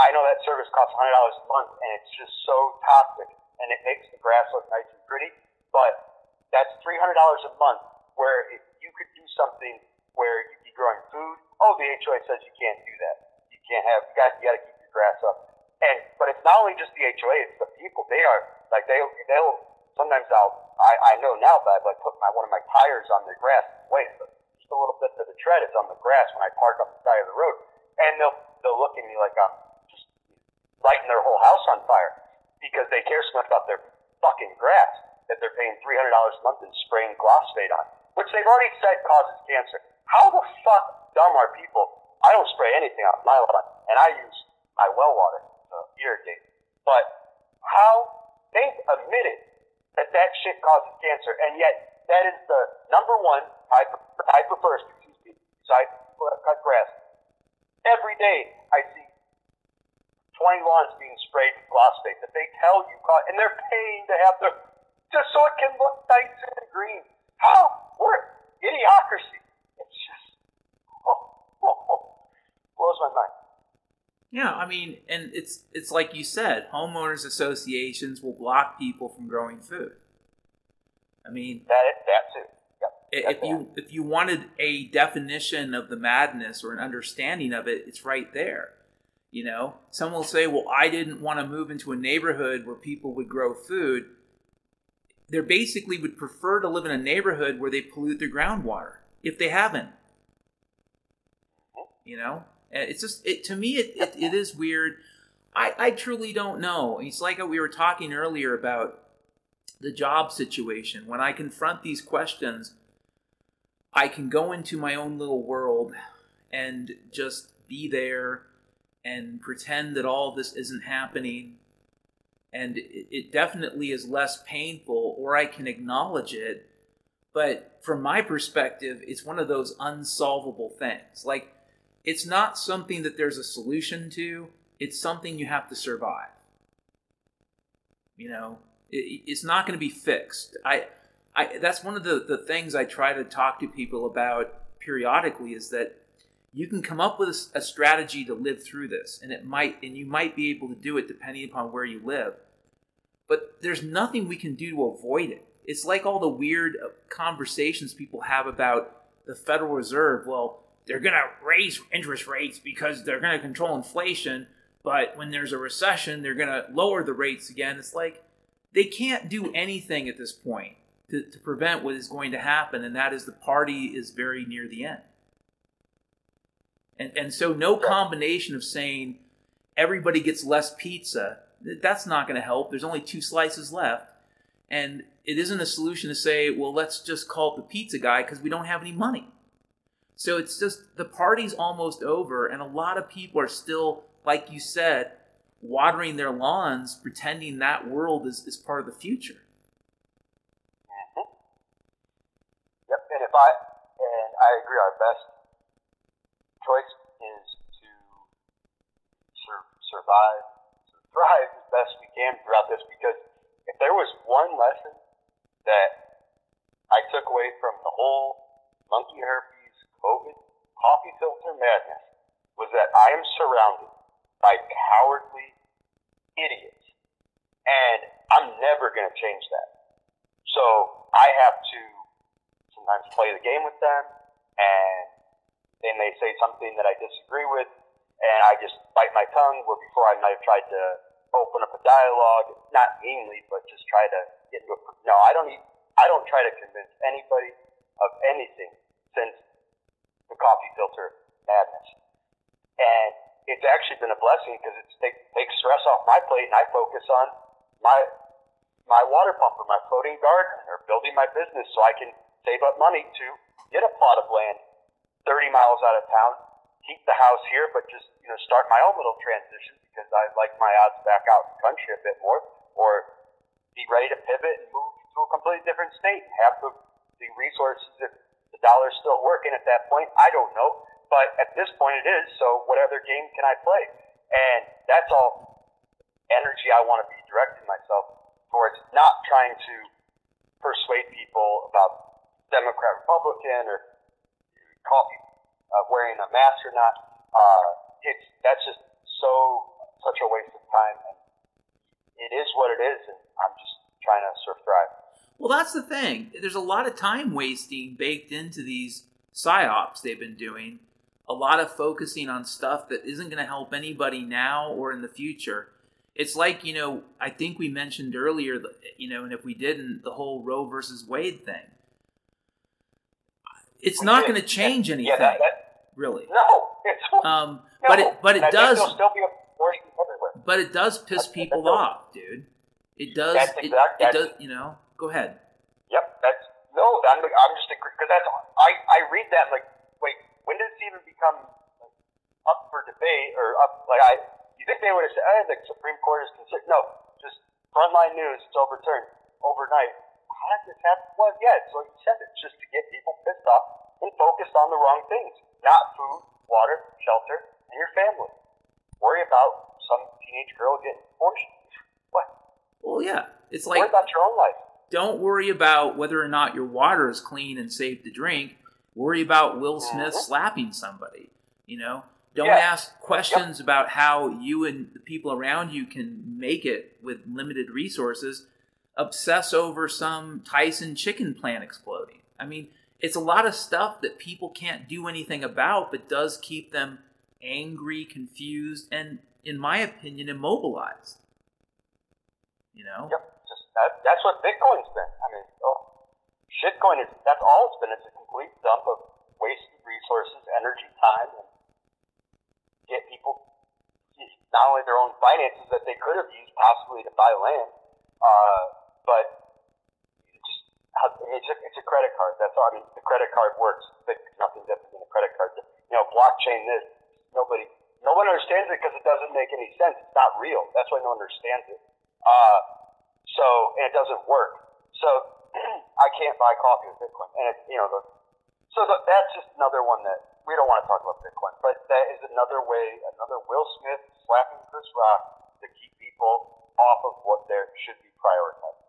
I know that service costs $100 a month, and it's just so toxic, and it makes the grass look nice and pretty. But that's $300 a month, where if you could do something where you'd be growing food, oh, the HOA says you can't do that. You can't have, you got, you got to keep your grass up. And but it's not only just the HOA; it's the people. They are like they they'll sometimes I'll I, I know now that I've like put my one of my tires on their grass. Wait, just a little bit of the tread is on the grass when I park on the side of the road, and they'll they'll look at me like I'm just lighting their whole house on fire because they care so much about their fucking grass that they're paying and spraying glyphosate on, which they've already said causes cancer. How the fuck dumb are people? I don't spray anything on my lawn, and I use my well water to irrigate. But how they've admitted that that shit causes cancer, and yet that is the number one I prefer, I prefer excuse me, besides people that cut grass. Every day I see 20 lawns being sprayed with glyphosate that they tell you, cause, and they're paying to have their just so it can look nice and green. How? We're idiocracy. It's just oh, oh, oh, blows my mind. Yeah, I mean, and it's it's like you said, homeowners associations will block people from growing food. I mean, That that too. Yep. i- if you if you wanted a definition of the madness or an understanding of it, it's right there. You know, some will say, "Well, I didn't want to move into a neighborhood where people would grow food." They basically would prefer to live in a neighborhood where they pollute their groundwater if they haven't. It's just it to me it, it, it is weird. I I truly don't know. It's like we were talking earlier about the job situation. When I confront these questions, I can go into my own little world and just be there and pretend that all this isn't happening. And it definitely is less painful, or I can acknowledge it. But from my perspective, it's one of those unsolvable things. Like, it's not something that there's a solution to, it's something you have to survive. You know, it, it's not going to be fixed. I, I, that's one of the, the things I try to talk to people about periodically is that you can come up with a, a strategy to live through this, and it might, and you might be able to do it depending upon where you live. But there's nothing we can do to avoid it. It's like all the weird uh, conversations people have about the Federal Reserve. Well, they're going to raise interest rates because they're going to control inflation, but when there's a recession, they're going to lower the rates again. It's like they can't do anything at this point to, to prevent what is going to happen, and that is the party is very near the end. And, and so, no combination of saying everybody gets less pizza, that's not going to help. There's only two slices left. And it isn't a solution to say, well, let's just call the pizza guy because we don't have any money. So it's just the party's almost over, and a lot of people are still, like you said, watering their lawns, pretending that world is, is part of the future. Mm-hmm. Yep, and if I and I agree, our best choice is to sur- survive, to thrive as best we can throughout this. Because if there was one lesson that I took away from the whole monkey herpes, COVID, coffee filter madness, was that I am surrounded by cowardly idiots, and I'm never going to change that. So I have to sometimes play the game with them, and they may say something that I disagree with, and I just bite my tongue. Where before I might have tried to open up a dialogue, not meanly, but just try to get into a. No, I don't. Even, I don't try to convince anybody of anything since the coffee filter madness, and it's actually been a blessing because take, takes stress off my plate, and I focus on my my water pump or my floating garden or building my business so I can save up money to get a plot of land 30 miles out of town, keep the house here, but just you know start my own little transition because I like my odds back out in the country a bit more, or be ready to pivot and move to a completely different state and have the, the resources if dollar's still working at that point. I don't know, but at this point it is. So what other game can I play? And that's all energy I want to be directing myself towards, not trying to persuade people about Democrat, Republican, or coffee uh, wearing a mask or not. Uh, it's that's just so such a waste of time, and it is what it is, and I'm just trying to surf thrive. Well, that's the thing. There's a lot of time wasting baked into these psyops they've been doing. A lot of focusing on stuff that isn't going to help anybody now or in the future. It's like you know, I think we mentioned earlier, you know, and if we didn't, the whole Roe versus Wade thing it's we not going to change anything. Yeah, that, that, really. No, it's um, no. but it but it does. But it does piss people off, dude. It does. It, it does. You know. Go ahead. Yep. That's no. I'm, I'm just because that's I I read that like wait when did this even become up for debate or up like I you think they would have said oh, the Supreme Court is considered no just frontline news it's overturned overnight how did this happen? Well, yeah, it's like you said, it's just to get people pissed off and focused on the wrong things. Not food, water, shelter, and your family. Worry about some teenage girl getting abortion. What? Well, yeah. It's like worry about your own life. Don't worry about whether or not your water is clean and safe to drink. Worry about Will Smith mm-hmm. slapping somebody. You know, don't yeah. ask questions yep. about how you and the people around you can make it with limited resources obsess over some Tyson chicken plant exploding. I mean, it's a lot of stuff that people can't do anything about, but does keep them angry, confused, and, in my opinion, immobilized. You know? Yep. That, that's what Bitcoin's been. I mean, oh, shitcoin is that's all it's been. It's a complete dump of wasted resources, energy, time, and get people not only their own finances that they could have used possibly to buy land. Uh, but just it's a, it's a credit card. That's all. I mean, the credit card works. It's nothing different than a credit card. You know, blockchain this. Nobody, no one understands it because it doesn't make any sense. It's not real. That's why no one understands it. Uh, so and it doesn't work. So I can't buy coffee with Bitcoin, and it, you know, the, so the, that's just another one that we don't want to talk about Bitcoin, but that is another way, another Will Smith slapping Chris Rock to keep people off of what there should be prioritized.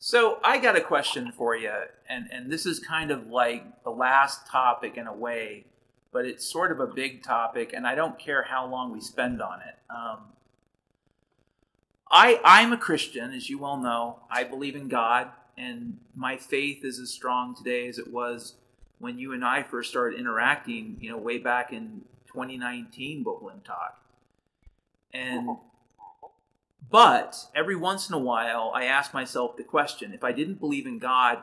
So I got a question for you, and and this is kind of like the last topic in a way, but it's sort of a big topic, and I don't care how long we spend on it. Um, I I'm a Christian, as you well know. I believe in God, and my faith is as strong today as it was when you and I first started interacting. You know, way back in 2019, Bookland Talk, and but every once in a while, I ask myself the question if I didn't believe in God,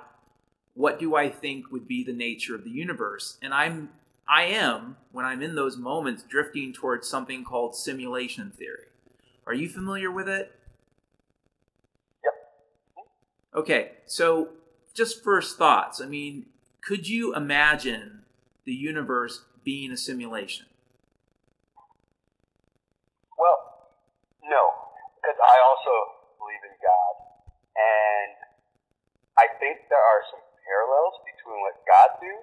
what do I think would be the nature of the universe? And I'm I am, when I'm in those moments, drifting towards something called simulation theory. Are you familiar with it? Yep. Okay, so just first thoughts. I mean, could you imagine the universe being a simulation? Well, no, because I also believe in God, and I think there are some parallels between what God do,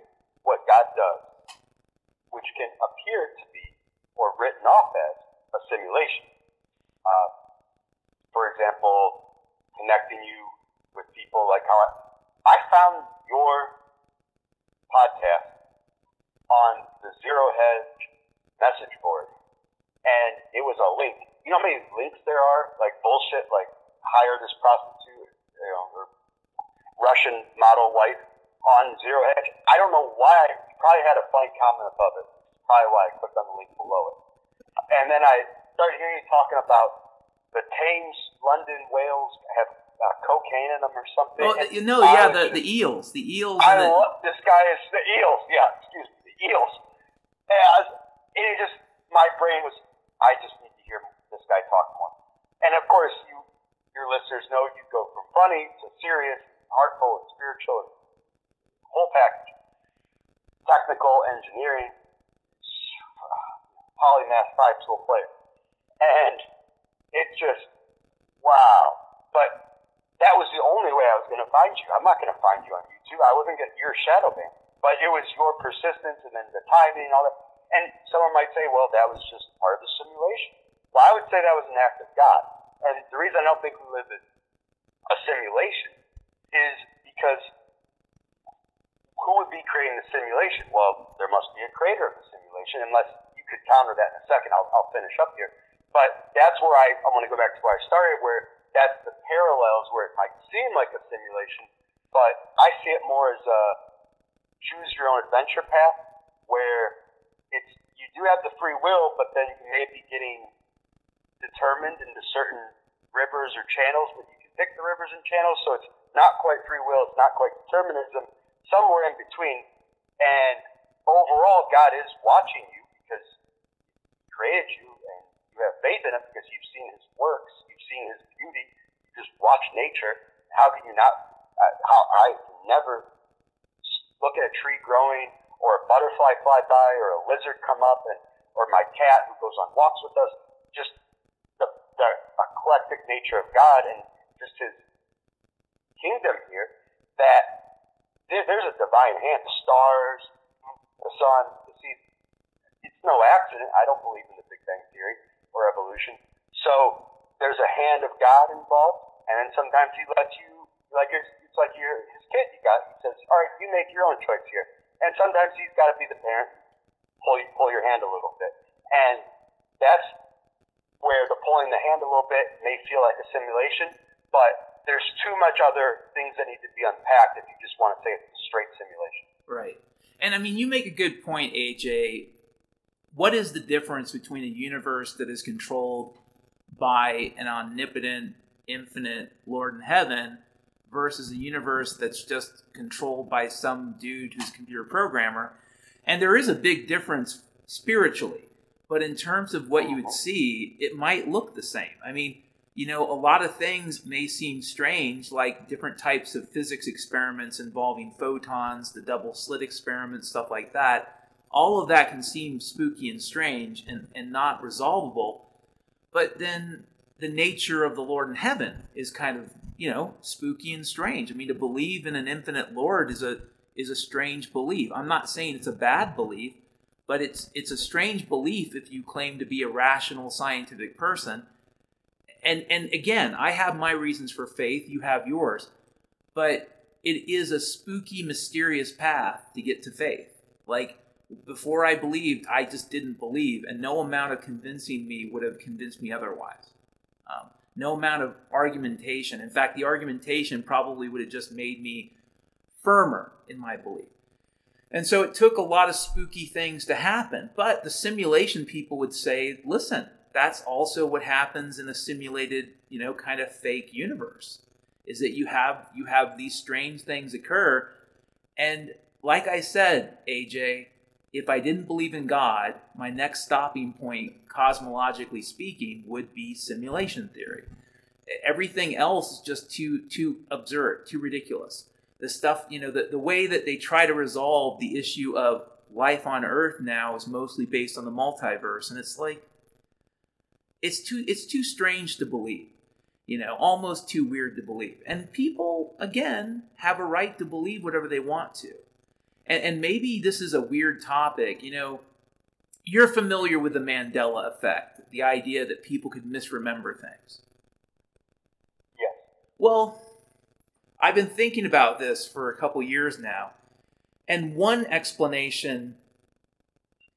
what God does, which can appear to be or written off as a simulation. Uh, for example, connecting you with people like how I, I found your podcast on the Zero Hedge message board, and it was a link. You know how many links there are? Like bullshit, like hire this prostitute, you know, or Russian model wife on Zero Hedge. I don't know why. You probably had a funny comment above it. Probably why I clicked on the link below it. And then I started hearing you talking about the Thames, London, Wales have uh, cocaine in them or something. Oh, you know, yeah, the, just- the eels, the eels. I the, love this guy is the eels. Yeah, excuse me, the eels. As and it just my brain was. I just need to hear this guy talk more. And of course, you your listeners know you go from funny to serious, heartful, and spiritual, and whole package. Technical engineering, polymath five tool player, and it just wow. But that was the only way I was going to find you. I'm not going to find you on YouTube. I wasn't going to, you're shadow banned. But it was your persistence and then the timing and all that. And someone might say, well, that was just part of the simulation. Well, I would say that was an act of God. And the reason I don't think we live in a simulation is because who would be creating the simulation? Well, there must be a creator of the simulation, unless you could counter that in a second. I'll, I'll finish up here. But that's where I, I want to go back to where I started, where that's the parallels where it might seem like a simulation, but I see it more as a choose your own adventure path, where it's you do have the free will, but then you may be getting determined into certain rivers or channels, but you can pick the rivers and channels, so it's not quite free will, it's not quite determinism, somewhere in between. And overall, God is watching you because He created you and you have faith in Him because you've seen His works, you've seen His beauty, you just watch nature. How can you not? Uh, how I never look at a tree growing or a butterfly fly by or a lizard come up and or my cat who goes on walks with us just the, the eclectic nature of God and just his kingdom here that there, there's a divine hand the stars the sun the sea it's no accident I don't believe in the Big Bang Theory or evolution so there's a hand of God involved and then sometimes he lets you like it's, it's like you're his kid you got he says all right you make your own choice here and sometimes he's got to be the parent pull you, pull your hand a little bit and that's where the pulling the hand a little bit may feel like a simulation but there's too much other things that need to be unpacked if you just want to say it's a straight simulation Right. And I mean, you make a good point, AJ. What is the difference between a universe that is controlled by an omnipotent, infinite Lord in heaven versus a universe that's just controlled by some dude who's a computer programmer? And there is a big difference spiritually. But in terms of what you would see, it might look the same. I mean, you know, a lot of things may seem strange, like different types of physics experiments involving photons, the double slit experiment, stuff like that. All of that can seem spooky and strange and, and not resolvable. But then the nature of the Lord in heaven is kind of, you know, spooky and strange. I mean, to believe in an infinite Lord is a is a strange belief. I'm not saying it's a bad belief, but it's it's a strange belief if you claim to be a rational scientific person and and again i have my reasons for faith you have yours but it is a spooky mysterious path to get to faith like before i believed i just didn't believe and no amount of convincing me would have convinced me otherwise. Um, no amount of argumentation. In fact the argumentation probably would have just made me firmer in my belief. And so it took a lot of spooky things to happen but the simulation people would say listen that's also what happens in a simulated, you know, kind of fake universe. Is that you have you have these strange things occur, and like I said, AJ, if I didn't believe in God, my next stopping point, cosmologically speaking, would be simulation theory. Everything else is just too too absurd, too ridiculous. The stuff, you know, the, the way that they try to resolve the issue of life on Earth now is mostly based on the multiverse, and it's like it's too it's too strange to believe you know almost too weird to believe and people again have a right to believe whatever they want to and, and maybe this is a weird topic you know you're familiar with the mandela effect the idea that people could misremember things Yes. well i've been thinking about this for a couple years now and one explanation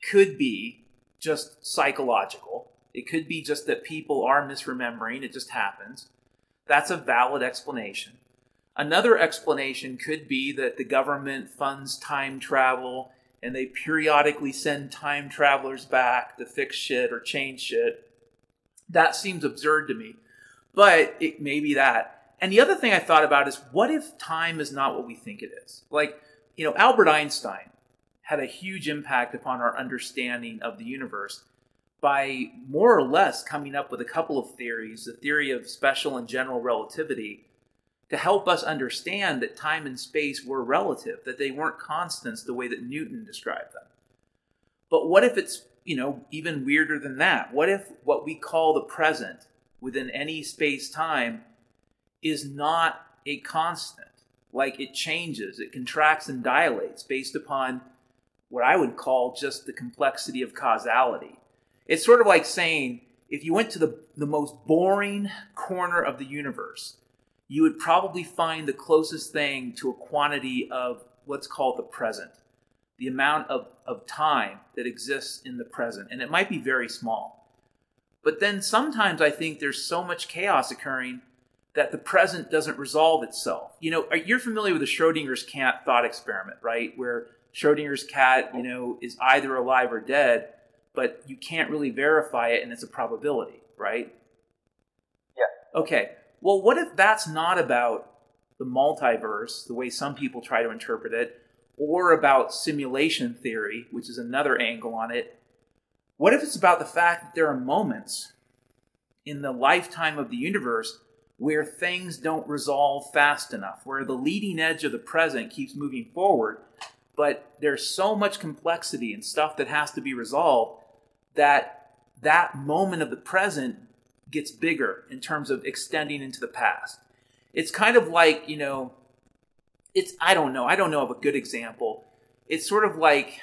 could be just psychological. It could be just that people are misremembering, it just happens. That's a valid explanation. Another explanation could be that the government funds time travel and they periodically send time travelers back to fix shit or change shit. That seems absurd to me, but it may be that. And the other thing I thought about is what if time is not what we think it is? Like, you know, Albert Einstein had a huge impact upon our understanding of the universe by more or less coming up with a couple of theories the theory of special and general relativity to help us understand that time and space were relative, that they weren't constants the way that Newton described them. But what if it's, you know, even weirder than that? What if what we call the present within any space time is not a constant? Like it changes, it contracts and dilates based upon what I would call just the complexity of causality. It's sort of like saying if you went to the, the most boring corner of the universe, you would probably find the closest thing to a quantity of what's called the present, the amount of, of time that exists in the present. And it might be very small. But then sometimes I think there's so much chaos occurring that the present doesn't resolve itself. You know, you're familiar with the Schrodinger's cat thought experiment, right? Where Schrodinger's cat, you know, is either alive or dead, but you can't really verify it and it's a probability, right? Yeah. Okay. Well, what if that's not about the multiverse, the way some people try to interpret it, or about simulation theory, which is another angle on it? What if it's about the fact that there are moments in the lifetime of the universe where things don't resolve fast enough, where the leading edge of the present keeps moving forward, but there's so much complexity and stuff that has to be resolved that that moment of the present gets bigger in terms of extending into the past. It's kind of like, you know, it's, I don't know, I don't know of a good example. It's sort of like,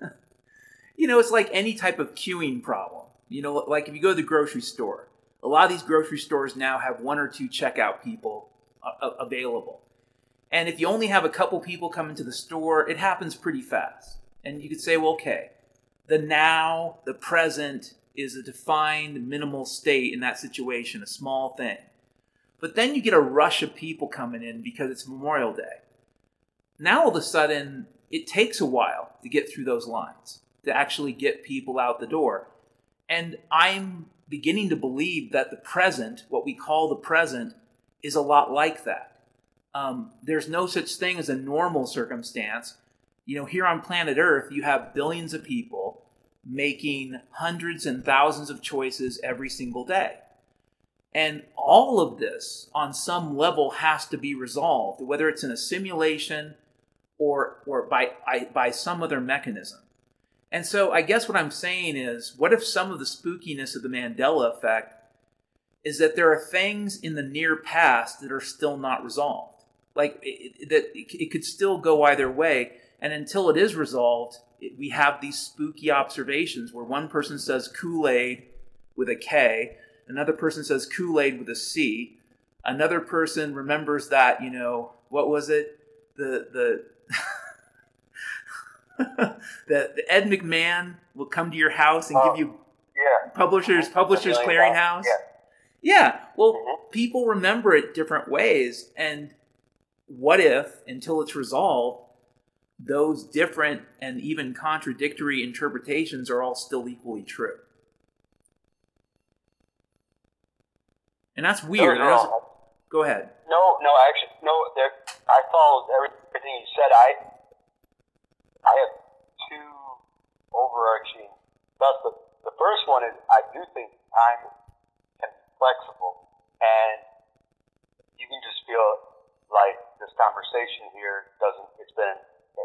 you know, it's like any type of queuing problem. You know, like if you go to the grocery store, a lot of these grocery stores now have one or two checkout people uh, available. And if you only have a couple people come into the store, it happens pretty fast. And you could say, well, okay, the now, the present is a defined minimal state in that situation, a small thing. But then you get a rush of people coming in because it's Memorial Day. Now all of a sudden, it takes a while to get through those lines, to actually get people out the door. And I'm beginning to believe that the present, what we call the present, is a lot like that um, there's no such thing as a normal circumstance. You know, here on planet Earth, you have billions of people making hundreds and thousands of choices every single day. And all of this, on some level, has to be resolved, whether it's in a simulation or, or by, by some other mechanism. And so I guess what I'm saying is what if some of the spookiness of the Mandela effect is that there are things in the near past that are still not resolved? like it, that it, could still go either way and until it is resolved we have these spooky observations where one person says kool-aid with a k another person says kool-aid with a c another person remembers that you know what was it the the the, the ed mcmahon will come to your house and give you yeah. publishers publishers clearinghouse yeah. yeah well Mhm. people remember it different ways and what if, until it's resolved, those different and even contradictory interpretations are all still equally true? And that's weird. No, no, doesn't- Go ahead. No, no, actually, no. There, I followed everything you said. I, I have two overarching. That's the the first one is I do think time can be flexible, and you can just feel like this conversation here doesn't. It's been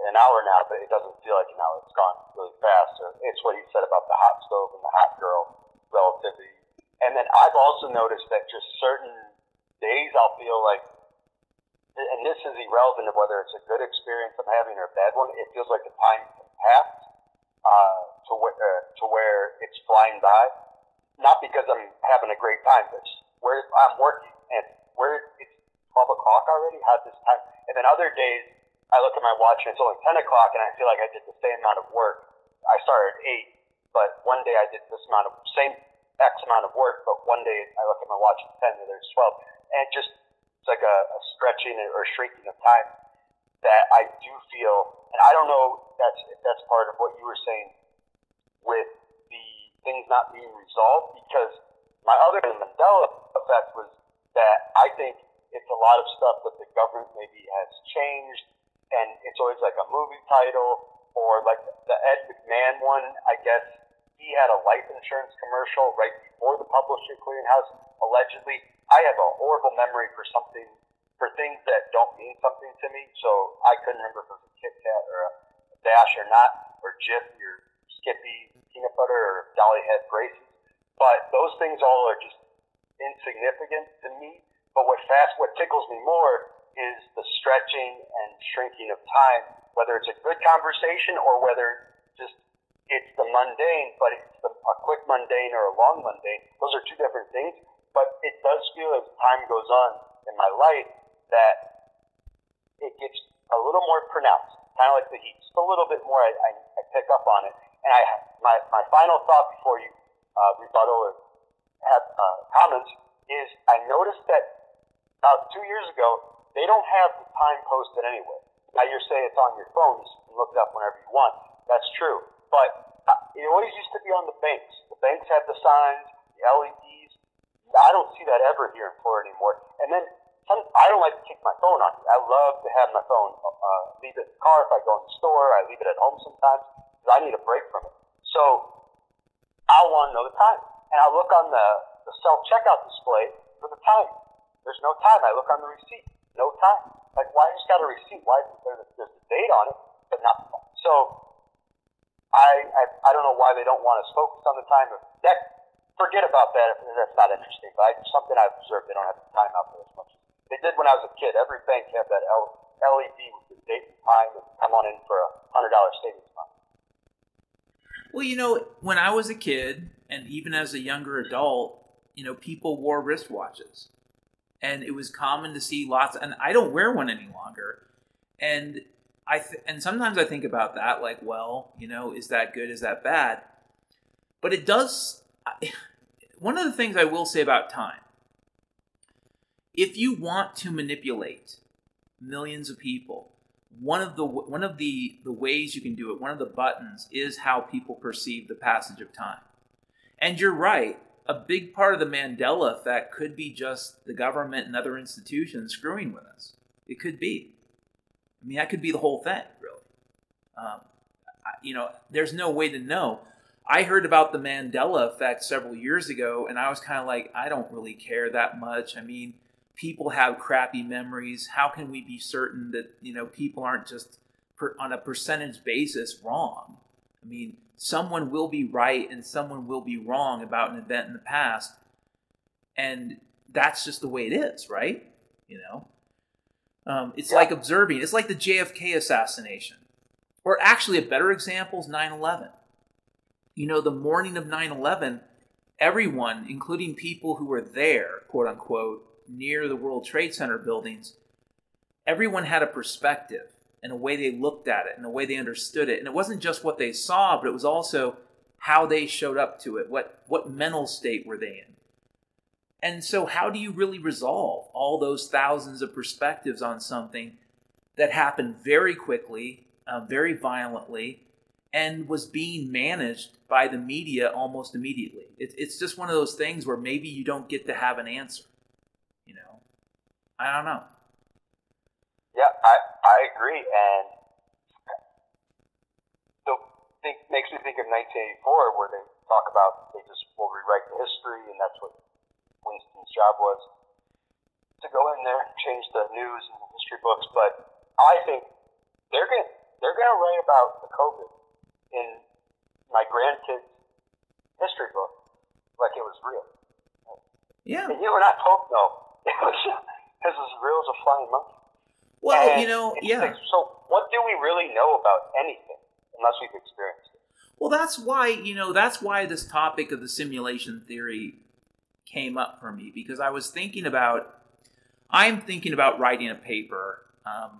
an hour now, but it doesn't feel like an hour. It's gone really fast. Or it's what he said about the hot stove and the hot girl relativity, And then I've also noticed that just certain days I'll feel like, and this is irrelevant of whether it's a good experience I'm having or a bad one. It feels like the time can pass uh, to where uh, to where it's flying by. Not because I'm having a great time, but where I'm working and where it's 12 o'clock already. How this time? And then other days I look at my watch and it's only 10 o'clock, and I feel like I did the same amount of work. I started at eight, but one day I did this amount of same X amount of work, but one day I look at my watch at 10 and there's 12. And it just, it's like a, a stretching or shrinking of time that I do feel, and I don't know that's, if that's part of what you were saying with the things not being resolved, because my other Mandela effect was that I think it's a lot of stuff that the government maybe has changed, and it's always like a movie title, or like the Ed McMahon one, I guess he had a life insurance commercial right before the publisher clearinghouse. Allegedly, I have a horrible memory for something for things that don't mean something to me. So I couldn't remember if it was a Kit Kat or a Dash or not, or Jiffy or Skippy peanut butter or Dolly Head braces. But those things all are just insignificant to me. But what fast, what tickles me more is the stretching and shrinking of time, whether it's a good conversation or whether just it's the mundane, but it's the, a quick mundane or a long mundane. Those are two different things. But it does feel as time goes on in my life that it gets a little more pronounced, kind of like the heat. Just a little bit more, I, I, I pick up on it. And I, my, my final thought before you uh, rebuttal or have uh, comments is I noticed that about two years ago, they don't have the time posted anywhere. Now you're saying it's on your phone, you can look it up whenever you want. That's true. But uh, it always used to be on the banks. The banks had the signs, the LEDs. I don't see that ever here in Florida anymore. And then some, I don't like to keep my phone on. I love to have my phone. Uh, leave it in the car if I go in the store. I leave it at home sometimes because I need a break from it. So I want to know the time, and I look on the, the self checkout display for the time. There's no time. I look on the receipt. No time. Like why just got a receipt? Why is there there's a date on it, but not so I, I I don't know why they don't want us focused on the time. That forget about that. That's not interesting. But I, something I've observed, they don't have the time out there as much. They did when I was a kid. Every bank had that LED with the date and time, and come on in for a hundred dollar savings account. Well, you know, when I was a kid, and even as a younger adult, you know, people wore wristwatches, and it was common to see lots. And I don't wear one any longer, and I th- and sometimes I think about that, like, well, you know, is that good? Is that bad? But it does. One of the things I will say about time, if you want to manipulate millions of people, one of the one of the the ways you can do it, one of the buttons is how people perceive the passage of time. And you're right. A big part of the Mandela effect could be just the government and other institutions screwing with us. It could be. I mean, that could be the whole thing, really. Um, you know, there's no way to know. I heard about the Mandela effect several years ago, and I was kind of like, I don't really care that much. I mean, people have crappy memories. How can we be certain that you know people aren't just per, on a percentage basis wrong? I mean, someone will be right and someone will be wrong about an event in the past, and that's just the way it is, right? You know. Um, it's yeah. like observing. It's like the JFK assassination. Or actually, a better example is 9 11. You know, the morning of 9 11, everyone, including people who were there, quote unquote, near the World Trade Center buildings, everyone had a perspective and the way they looked at it and the way they understood it. And it wasn't just what they saw, but it was also how they showed up to it. What, what mental state were they in? And so, how do you really resolve all those thousands of perspectives on something that happened very quickly, uh, very violently, and was being managed by the media almost immediately? It, it's just one of those things where maybe you don't get to have an answer. You know, I don't know. Yeah, I, I agree. And the thing makes me think of 1984, where they talk about they just will rewrite the history, and that's what Winston's job was to go in there and change the news and the history books. But I think they're going to they're going to write about the COVID in my grandkids' history book like it was real. Yeah. And you and I both know it was as real as a flying monkey. Well, And you know, yeah. like, so what do we really know about anything unless we've experienced it? Well, that's why, you know, that's why this topic of the simulation theory came up for me because I was thinking about, I'm thinking about writing a paper, um,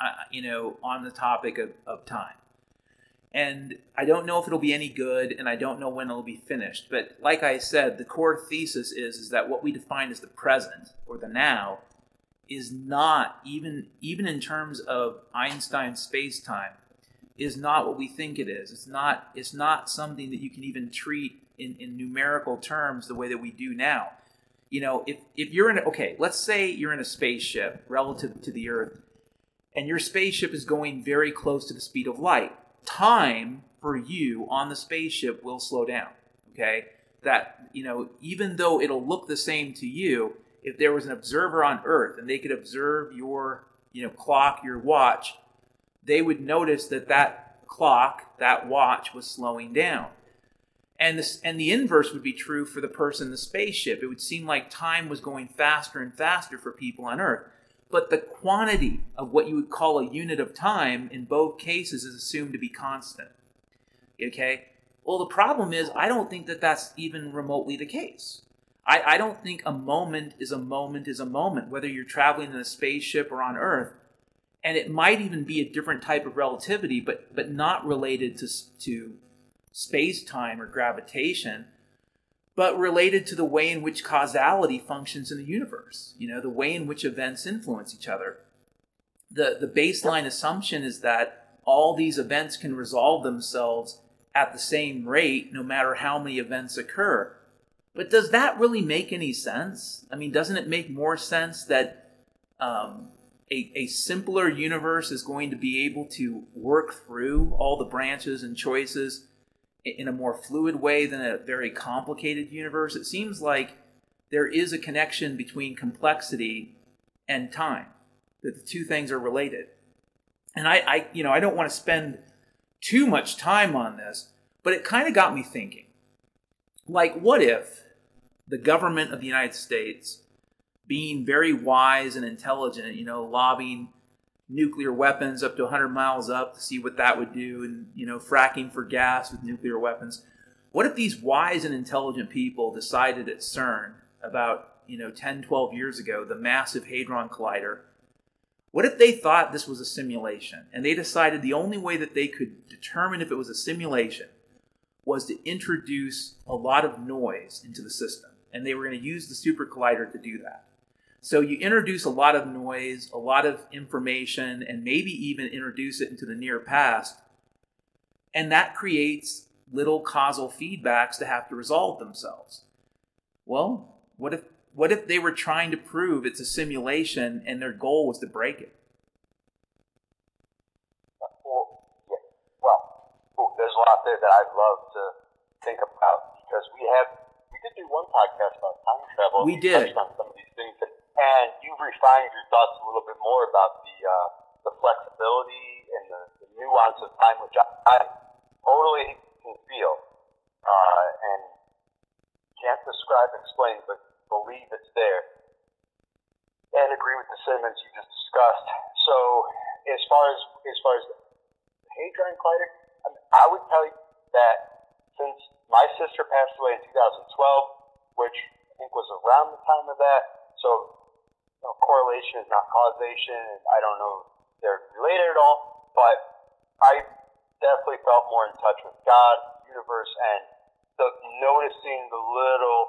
uh, you know, on the topic of, of time. And I don't know if it'll be any good, and I don't know when it'll be finished. But like I said, the core thesis is, is that what we define as the present or the now is not even even in terms of Einstein's space-time is not what we think it is. It's not it's not something that you can even treat in, in numerical terms the way that we do now. You know, if if you're in a, okay, let's say you're in a spaceship relative to the Earth, and your spaceship is going very close to the speed of light. Time for you on the spaceship will slow down. Okay, that you know, even though it'll look the same to you, if there was an observer on Earth and they could observe your you know clock, your watch, they would notice that that clock, that watch was slowing down. And this and the inverse would be true for the person in the spaceship. It would seem like time was going faster and faster for people on Earth. But the quantity of what you would call a unit of time in both cases is assumed to be constant. Okay? Well, the problem is, I don't think that that's even remotely the case. I, I don't think a moment is a moment is a moment, whether you're traveling in a spaceship or on Earth and it might even be a different type of relativity, but but not related to to space time or gravitation, but related to the way in which causality functions in the universe. You know, the way in which events influence each other. the The baseline assumption is that all these events can resolve themselves at the same rate, no matter how many events occur. But does that really make any sense? I mean, doesn't it make more sense that um, a, a simpler universe is going to be able to work through all the branches and choices in a more fluid way than a very complicated universe. It seems like there is a connection between complexity and time, that the two things are related. And I, I you know, I don't want to spend too much time on this, but it kind of got me thinking. Like, what if the government of the United States being very wise and intelligent, you know, lobbing nuclear weapons up to 100 miles up to see what that would do and, you know, fracking for gas with nuclear weapons. What if these wise and intelligent people decided at CERN about, you know, 10, 12 years ago, the massive Hadron Collider, what if they thought this was a simulation and they decided the only way that they could determine if it was a simulation was to introduce a lot of noise into the system? And they were going to use the super collider to do that. So you introduce a lot of noise, a lot of information, and maybe even introduce it into the near past. And that creates little causal feedbacks to have to resolve themselves. Well, what if what if they were trying to prove it's a simulation and their goal was to break it? Well, well there's a lot there that I'd love to think about because we have did do one podcast about time travel. We did. touched on some of these things, and, and you've refined your thoughts a little bit more about the uh, the flexibility and the, the nuance of time, which I, I totally can feel uh, and can't describe and explain, but believe it's there. And agree with the sentiments you just discussed. So, as far as as far as the Hadron Collider, I, mean, I would tell you that since my sister passed away in 2012, which I think was around the time of that, so you know, correlation is not causation, I don't know if they're related at all, but I definitely felt more in touch with God, universe, and the noticing the little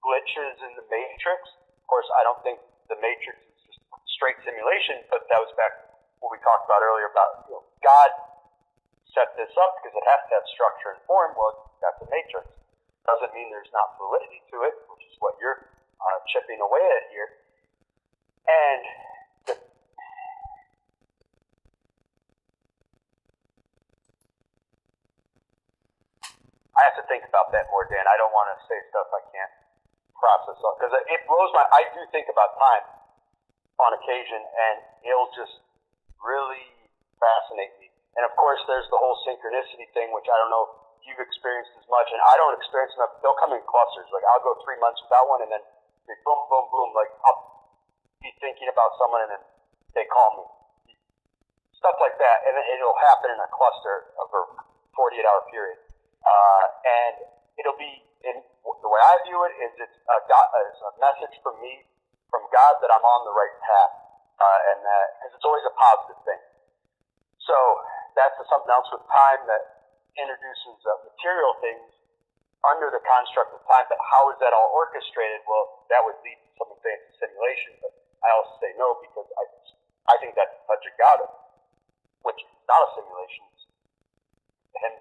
glitches in the matrix. Of course, I don't think the matrix is just straight simulation, but that was back what we talked about earlier about you know, God set this up because it has to have structure and form. Well, that's a matrix. Doesn't mean there's not validity to it, which is what you're uh, chipping away at here. And the, I have to think about that more, Dan. I don't want to say stuff I can't process because it blows my. I do think about time on occasion, and it'll just really fascinate me. And of course, there's the whole synchronicity thing, which I don't know if you've experienced as much, and I don't experience enough. They'll come in clusters. Like I'll go three months without one, and then boom, boom, boom. Like I'll be thinking about someone, and then they call me. Stuff like that, and it'll happen in a cluster over 48 hour period. Uh, and it'll be in the way I view it is it's a, God, it's a message from me, from God that I'm on the right path, uh, and that because it's always a positive thing. So that's something else with time that introduces uh, material things under the construct of time, but how is that all orchestrated? Well, that would lead to some advanced simulation, but I also say no because I, I think that's a touch God, which is not a simulation. It's him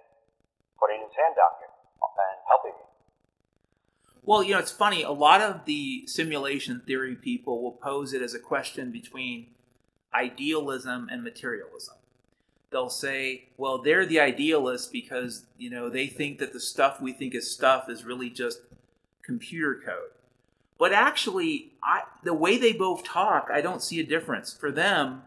putting his hand down here and helping me. Well, you know, it's funny. A lot of the simulation theory people will pose it as a question between idealism and materialism. They'll say, well, they're the idealists because, you know, they think that the stuff we think is stuff is really just computer code. But actually, I, the way they both talk, I don't see a difference. For them,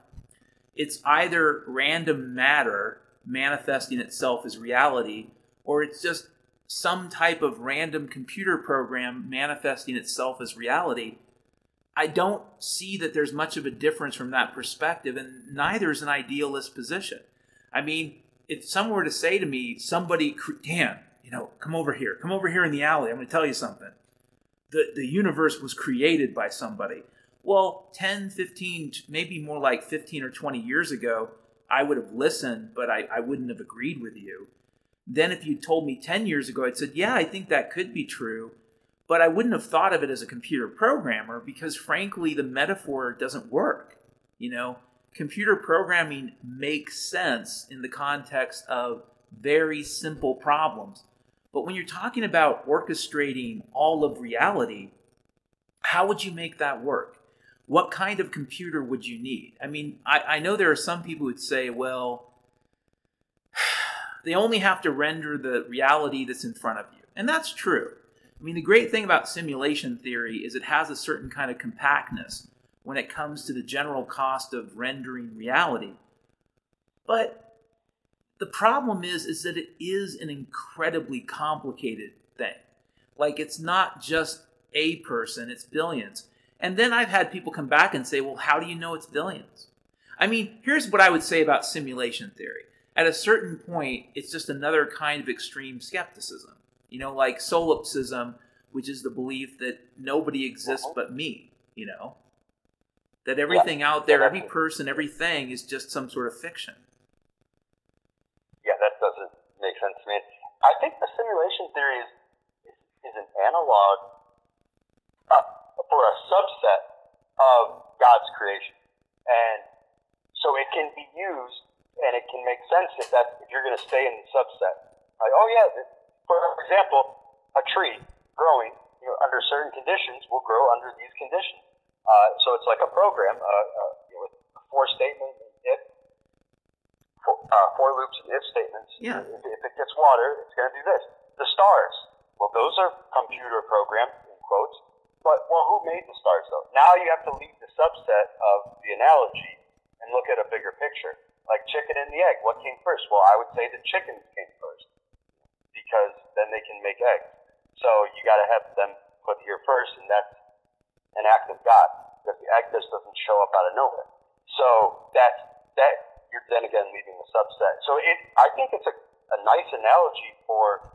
it's either random matter manifesting itself as reality, or it's just some type of random computer program manifesting itself as reality. I don't see that there's much of a difference from that perspective, and neither is an idealist position. I mean, if someone were to say to me, somebody, Dan, you know, come over here, come over here in the alley, I'm going to tell you something. The, the universe was created by somebody. Well, 10, 15, maybe more like 15 or 20 years ago, I would have listened, but I, I wouldn't have agreed with you. Then, if you told me 10 years ago, I'd said, yeah, I think that could be true. But I wouldn't have thought of it as a computer programmer because, frankly, the metaphor doesn't work. You know, computer programming makes sense in the context of very simple problems. But when you're talking about orchestrating all of reality, how would you make that work? What kind of computer would you need? I mean, I, I know there are some people who would say, well, they only have to render the reality that's in front of you. And that's true. I mean, the great thing about simulation theory is it has a certain kind of compactness when it comes to the general cost of rendering reality. But the problem is is that it is an incredibly complicated thing. Like it's not just a person, it's billions. And then I've had people come back and say, "Well, how do you know it's billions?" I mean, here's what I would say about simulation theory at a certain point, it's just another kind of extreme skepticism. You know, like solipsism, which is the belief that nobody exists uh-huh. but me, you know? That everything yeah. out there, every person, everything is just some sort of fiction. Yeah, that doesn't make sense to me. I think the simulation theory is, is, is an analog uh, for a subset of God's creation. And so it can be used and it can make sense if that if you're going to stay in the subset. Like, oh yeah, for example, a tree growing you know, under certain conditions will grow under these conditions. Uh, so it's like a program uh, uh, with four statements, if four, uh, for loops and if statements. Yeah. If, if it gets water, it's going to do this. The stars, well, those are computer programmed in quotes. But well, who made the stars though? Now you have to leave the subset of the analogy and look at a bigger picture like chicken and the egg. What came first? Well, I would say the chickens came first because then they can make eggs. So you got to have them put here first, and that's an act of God because the egg just doesn't show up out of nowhere. So that's that. You're then again leaving the subset. So it, I think it's a, a nice analogy for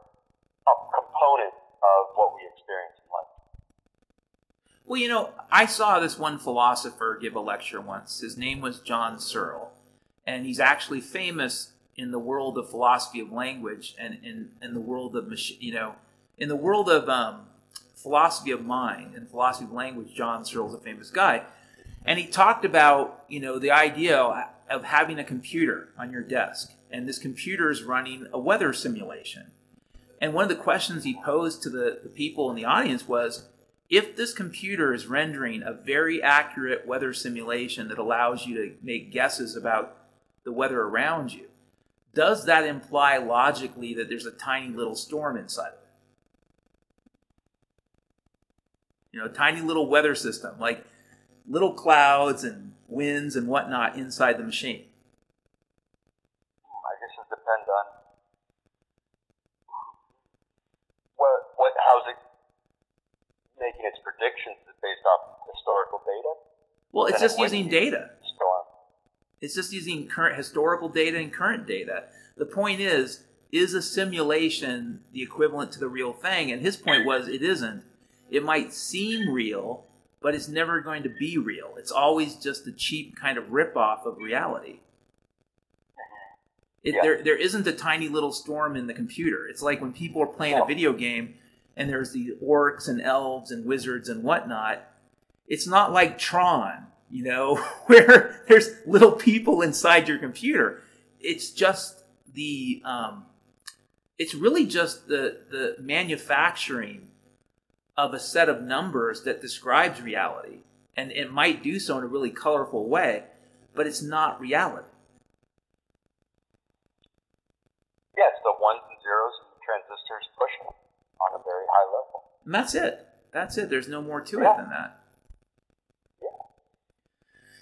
a component of what we experience in life. Well, you know, I saw this one philosopher give a lecture once. His name was John Searle and he's actually famous in the world of philosophy of language and in, in the world of you know in the world of um, philosophy of mind and philosophy of language john searle's a famous guy. And he talked about you know the idea of having a computer on your desk. And this computer is running a weather simulation. And one of the questions he posed to the, the people in the audience was if this computer is rendering a very accurate weather simulation that allows you to make guesses about the weather around you, does that imply logically that there's a tiny little storm inside of it? you know, tiny little weather system, like little clouds and winds and whatnot inside the machine? I guess it depends on what, what how's it making its predictions based off historical data. Well, it's just it using data. Storm. It's just using current historical data and current data. The point is, is a simulation the equivalent to the real thing? And his point was it isn't it might seem real, but it's never going to be real. It's always just a cheap kind of ripoff of reality. It, Yeah. there, there isn't a tiny little storm in the computer. It's like when people are playing a video game and there's the orcs and elves and wizards and whatnot. It's not like Tron, you know, where there's little people inside your computer. It's just the, um, it's really just the the manufacturing of a set of numbers that describes reality, and it might do so in a really colorful way, but it's not reality. Yes, the ones and zeros and the transistors pushing on a very high level. And that's it. That's it. There's no more to Yeah. it than that.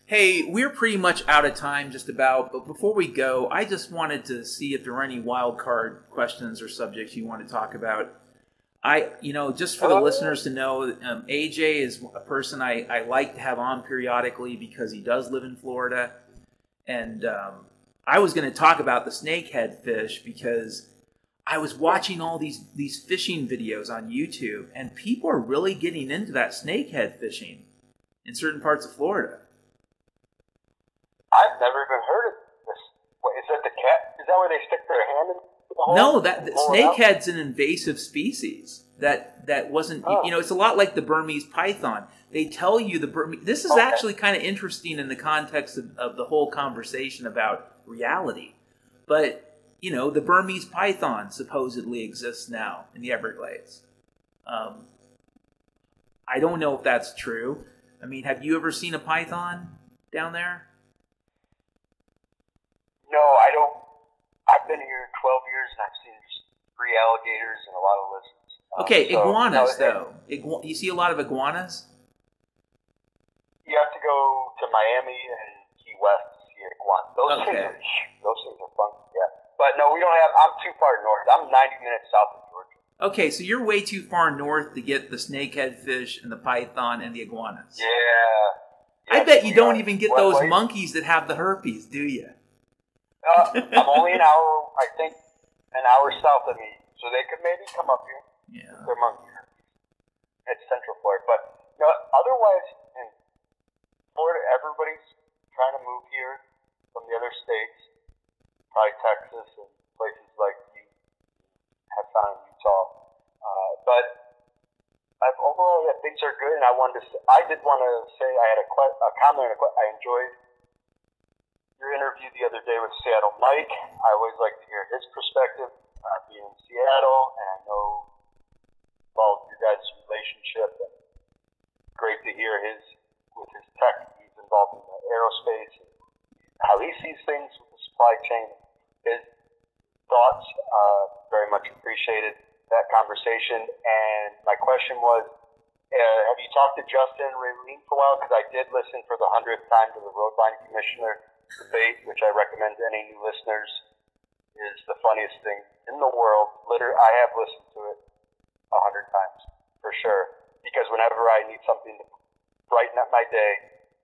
Hey, we're pretty much out of time just about, but before we go, I just wanted to see if there are any wild card questions or subjects you want to talk about. I, you know, just for the listeners to know, um, AJ is a person I, I like to have on periodically because he does live in Florida. And um, I was going to talk about the snakehead fish because I was watching all these these fishing videos on YouTube, and people are really getting into that snakehead fishing in certain parts of Florida. I've never even heard of this. Wait, is that the cat? Is that where they stick their hand in? No, that and pull it out? snakehead's an invasive species. That that wasn't Oh. you know it's a lot like the Burmese python. They tell you the Burmese. This is Okay. actually kind of interesting in the context of, of the whole conversation about reality. But you know the Burmese python supposedly exists now in the Everglades. Um, I don't know if that's true. I mean, have you ever seen a python down there? No, I don't. I've been here 12 years and I've seen three alligators and a lot of lizards. Um, Okay, so, iguanas no, though. Igu- you see a lot of iguanas. You have to go to Miami and Key West to see iguanas. Those Okay. things are those things are fun. Yeah, but no, we don't have. I'm too far north. I'm 90 minutes south of Georgia. Okay, so you're way too far north to get the snakehead fish and the python and the iguanas. Yeah. I bet you don't even get What those monkeys that have the herpes, do you? Uh, I'm only an hour. I think an hour south of me, so they could maybe come up here. Yeah. They're monkeys. It's Central Florida, but no. Otherwise, in Florida, everybody's trying to move here from the other states, probably Texas and places like you have found in Utah. Uh, but I've overall, yeah, things are good, and I wanted to. Say, I did want to say I had a, que- a comment. a que- I enjoyed your interview the other day with Seattle Mike. I always like to hear his perspective, uh, being in Seattle, and I know about your guys' relationship. And great to hear his with his tech. He's involved in the aerospace and how he sees things with the supply chain. His thoughts uh, very much appreciated that conversation. And my question was, uh, have you talked to Justin Raylene for a while? Because I did listen for the hundredth time to the Roadline Commissioner debate, which I recommend to any new listeners. Is the funniest thing in the world. Literally, I have listened to it a hundred times for sure. Because whenever I need something to brighten up my day,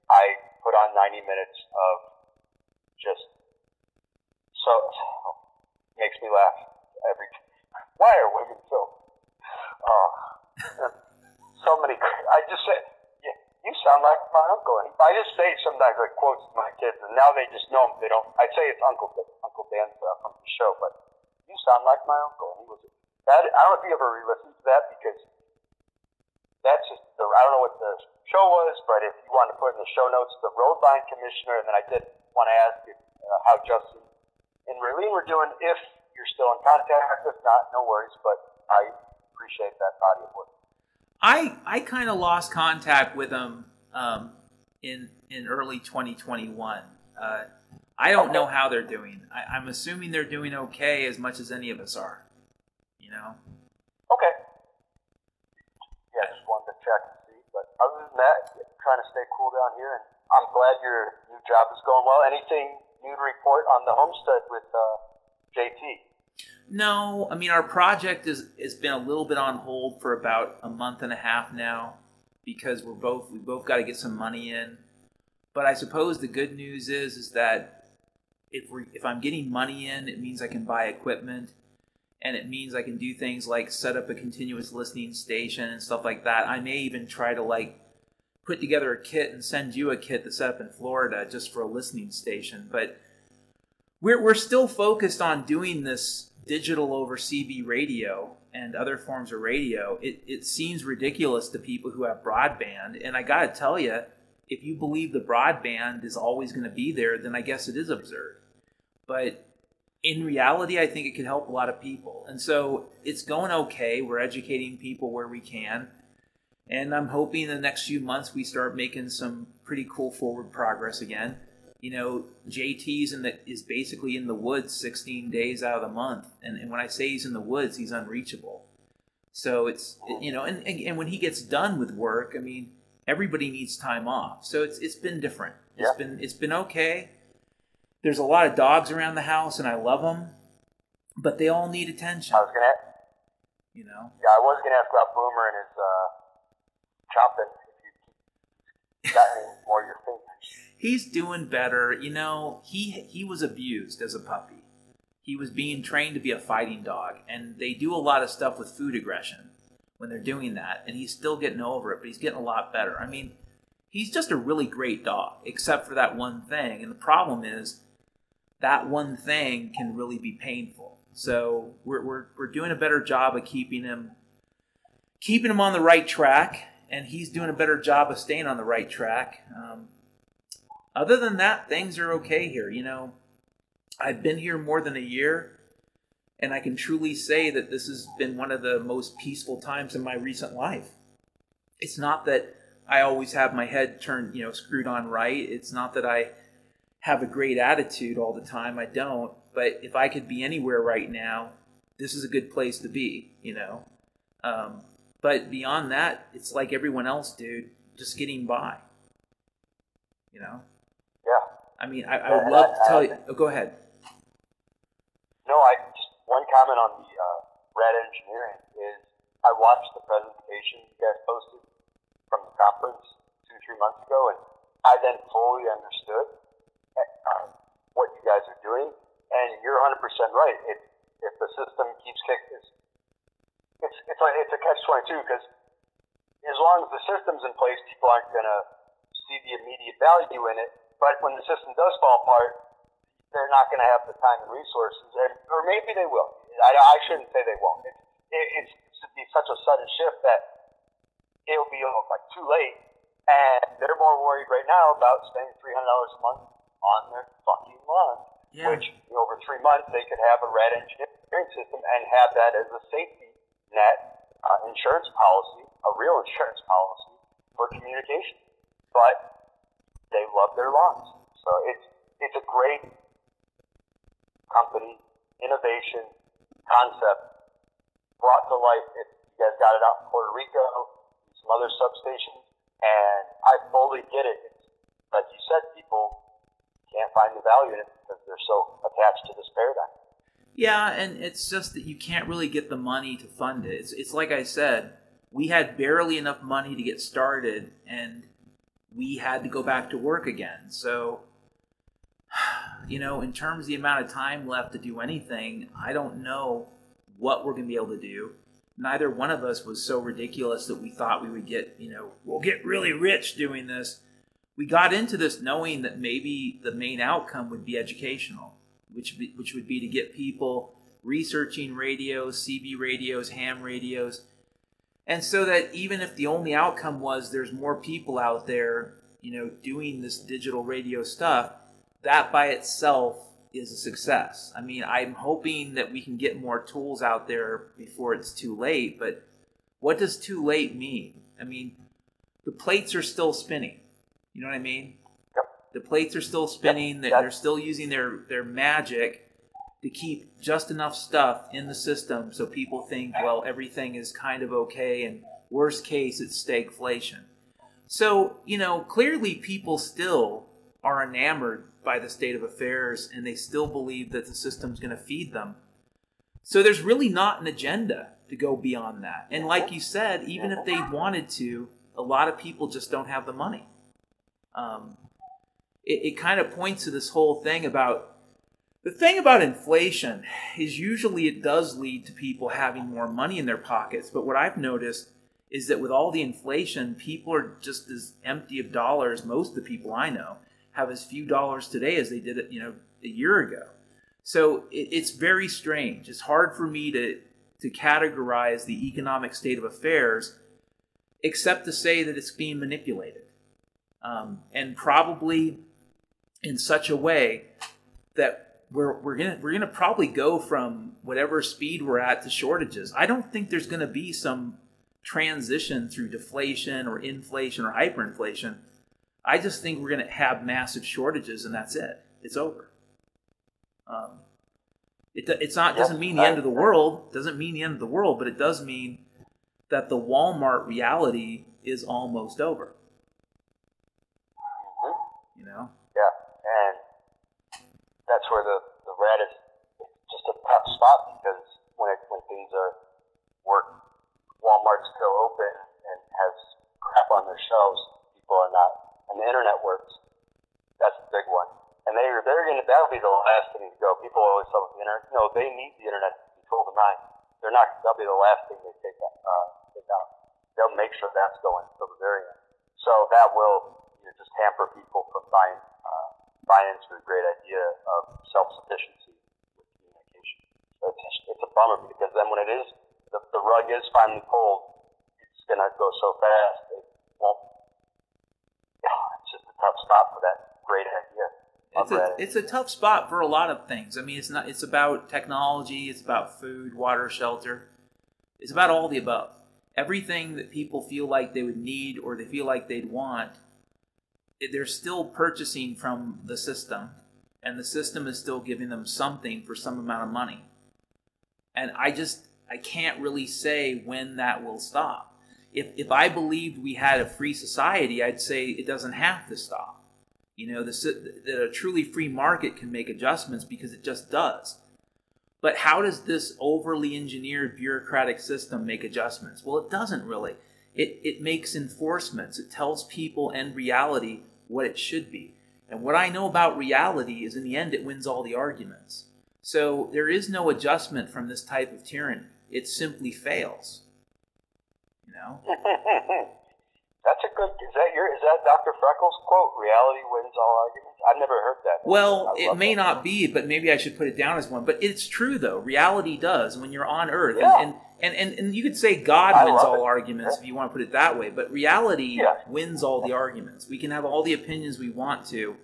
I put on 90 minutes of just so, makes me laugh every. Why are women so? Oh, so many. I just you sound like my uncle. And I just say sometimes like quotes to my kids, and now they just know 'em. They don't. I say it's Uncle Uncle Dan stuff from the show, but you sound like my uncle. He was that. I don't know if you ever re-listened to that because that's just the. I don't know what the show was, but if you want to put in the show notes, the roadline commissioner, and then I did want to ask if, uh, how Justin and Raylene were doing. If you're still in contact, if not, no worries. But I appreciate that body of work. I I kind of lost contact with them um, in in early 2021. Uh, I don't know how they're doing. I, I'm assuming they're doing okay as much as any of us are. You know. Okay. Yeah, just wanted to check and see. But other than that, trying to stay cool down here, and I'm glad your new job is going well. Anything new to report on the homestead with uh, JT? No, I mean our project is has been a little bit on hold for about a month and a half now because we're both we both got to get some money in. But I suppose the good news is is that if we if I'm getting money in, it means I can buy equipment, and it means I can do things like set up a continuous listening station and stuff like that. I may even try to like put together a kit and send you a kit to set up in Florida just for a listening station. But we're we're still focused on doing this digital over CB radio and other forms of radio. It it seems ridiculous to people who have broadband, and I got to tell you, if you believe the broadband is always going to be there, then I guess it is absurd. But in reality, I think it can help a lot of people. And so it's going okay. We're educating people where we can. And I'm hoping in the next few months we start making some pretty cool forward progress again. You know, JT's in the, is basically in the woods 16 days out of the month. And, and when I say he's in the woods, he's unreachable. So it's, you know, and, and, and when he gets done with work, I mean, everybody needs time off. So it's, it's been different. It's Yeah. been, it's been okay. There's a lot of dogs around the house and I love them, but they all need attention, I was gonna, you know? yeah, I was gonna ask about Boomer and his uh, chomping. More your fingers? He's doing better. You know, he he was abused as a puppy. He was being trained to be a fighting dog, and they do a lot of stuff with food aggression when they're doing that, and he's still getting over it, but he's getting a lot better. I mean, he's just a really great dog, except for that one thing. And the problem is that one thing can really be painful. So we're we're, we're doing a better job of keeping him keeping him on the right track, and he's doing a better job of staying on the right track. Um, other than that, things are okay here. You know, I've been here more than a year, and I can truly say that this has been one of the most peaceful times in my recent life. It's not that I always have my head turned, you know, screwed on right. It's not that I have a great attitude all the time. I don't. But if I could be anywhere right now, this is a good place to be, you know. Um, but beyond that, it's like everyone else, dude, just getting by. You know? Yeah. I mean, I, I would love I- to tell I- you. Oh, go ahead. No, I just one comment on the uh, red engineering is I watched the presentation you guys posted from the conference two three months ago, and I then fully understood uh, what you guys are doing. And you're 100 percent right. If if the system keeps kicking, it's it's like it's a catch 22 because as long as the system's in place, people aren't gonna see the immediate value in it. But when the system does fall apart, they're not going to have the time and resources, and, or maybe they will. I, I shouldn't say they won't. It, it, it's to be such a sudden shift that it'll be like too late, and they're more worried right now about spending three hundred dollars a month on their fucking lawn. Yeah. Which over three months they could have a red engineering system and have that as a safety net uh, insurance policy, a real insurance policy for communication. But they love their lawns, so it's it's a great company, innovation, concept brought to life. If you guys got it out in Puerto Rico, some other substations, and I fully get it. It's, like you said, people can't find the value in it because they're so attached to this paradigm. Yeah, and it's just that you can't really get the money to fund it. It's, it's like I said, we had barely enough money to get started, and we had to go back to work again. So, you know, in terms of the amount of time left to do anything, I don't know what we're going to be able to do. Neither one of us was so ridiculous that we thought we would get, you know, we'll get really rich doing this. We got into this knowing that maybe the main outcome would be educational, which be, which would be to get people researching radios, CB radios, ham radios, and so that even if the only outcome was there's more people out there, you know, doing this digital radio stuff, that by itself is a success. I mean, I'm hoping that we can get more tools out there before it's too late, but what does too late mean? I mean, the plates are still spinning. You know what I mean? The plates are still spinning. They're, Yep. they're still using their, their magic to keep just enough stuff in the system so people think, well, everything is kind of okay, and worst case, it's stagflation. So, you know, clearly people still are enamored by the state of affairs and they still believe that the system's going to feed them. So there's really not an agenda to go beyond that. And like you said, even if they wanted to, a lot of people just don't have the money. Um, it, it kind of points to this whole thing about the thing about inflation is usually it does lead to people having more money in their pockets. But what I've noticed is that with all the inflation, people are just as empty of dollars. Most of the people I know have as few dollars today as they did, you know, a year ago. So it, it's very strange. It's hard for me to to categorize the economic state of affairs, except to say that it's being manipulated, um, and probably in such a way that we're, we're gonna we're gonna probably go from whatever speed we're at to shortages. I don't think there's gonna be some transition through deflation or inflation or hyperinflation. I just think we're gonna have massive shortages and that's it. It's over. Um, it, it's not doesn't mean the end of the world. Doesn't mean the end of the world, but it does mean that the Walmart reality is almost over. Mm-hmm. You know. Yeah, and that's where the the red is just a tough spot because when it, when things are work, Walmart's still open and has crap on their shelves. People are not, and the internet works. That's the big one and they are they're gonna that'll be the last thing to go. People always about the internet. No, they need the internet to control the mind. They're not. That'll be the last thing they take. Uh, take out. They'll make sure that's going till the very end. So that will you know, just hamper people from buying buying into the great idea of self sufficiency with communication. So it's it's a bummer because then when it is the, the rug is finally pulled, it's gonna go so fast. It won't. Yeah, it's just a tough spot for that great idea it's a, it's a tough spot for a lot of things. I mean, it's not. It's about technology. It's about food, water, shelter. It's about all the above. Everything that people feel like they would need or they feel like they'd want, they're still purchasing from the system, and the system is still giving them something for some amount of money. And I just I can't really say when that will stop. If if I believed we had a free society, I'd say it doesn't have to stop you know, that a truly free market can make adjustments because it just does. But how does this overly engineered bureaucratic system make adjustments? Well, it doesn't really. It, it makes enforcements, it tells people and reality what it should be. And what I know about reality is in the end, it wins all the arguments. So there is no adjustment from this type of tyranny, it simply fails. You know? That's a good. Is that your? Is that Dr. Freckles quote? Reality wins all arguments. I've never heard that. Well, it may not be, but maybe I should put it down as one. But it's true though. Reality does when you're on Earth, yeah. and, and, and and and you could say God I wins all it. arguments yeah. if you want to put it that way. But reality yeah. wins all the arguments. We can have all the opinions we want to,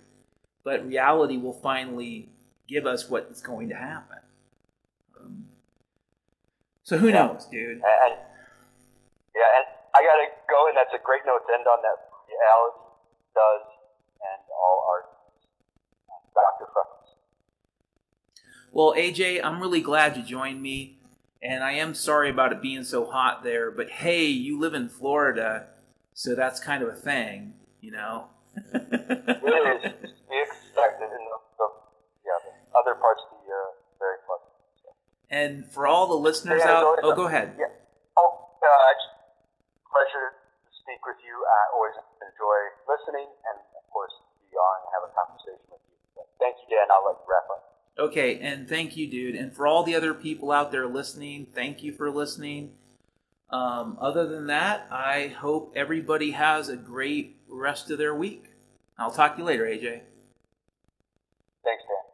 but reality will finally give us what is going to happen. Um, so who knows, dude? And, yeah, and I gotta go, and that's a great note to end on. That reality does end all arguments. Dr. Freckles. Well, AJ, I'm really glad you joined me, and I am sorry about it being so hot there. But hey, you live in Florida, so that's kind of a thing, you know. it is. In the, the, yeah, the other parts of the year very pleasant. So. And for all the listeners yeah, out, oh, go ahead. Yeah. Oh, uh, pleasure to speak with you. I always enjoy listening and, of course, be on and have a conversation with you. But thank you, Dan. I'll let you wrap up. Okay, and thank you, dude. And for all the other people out there listening, thank you for listening. Um, other than that, I hope everybody has a great rest of their week. I'll talk to you later, AJ. Thanks, Dan.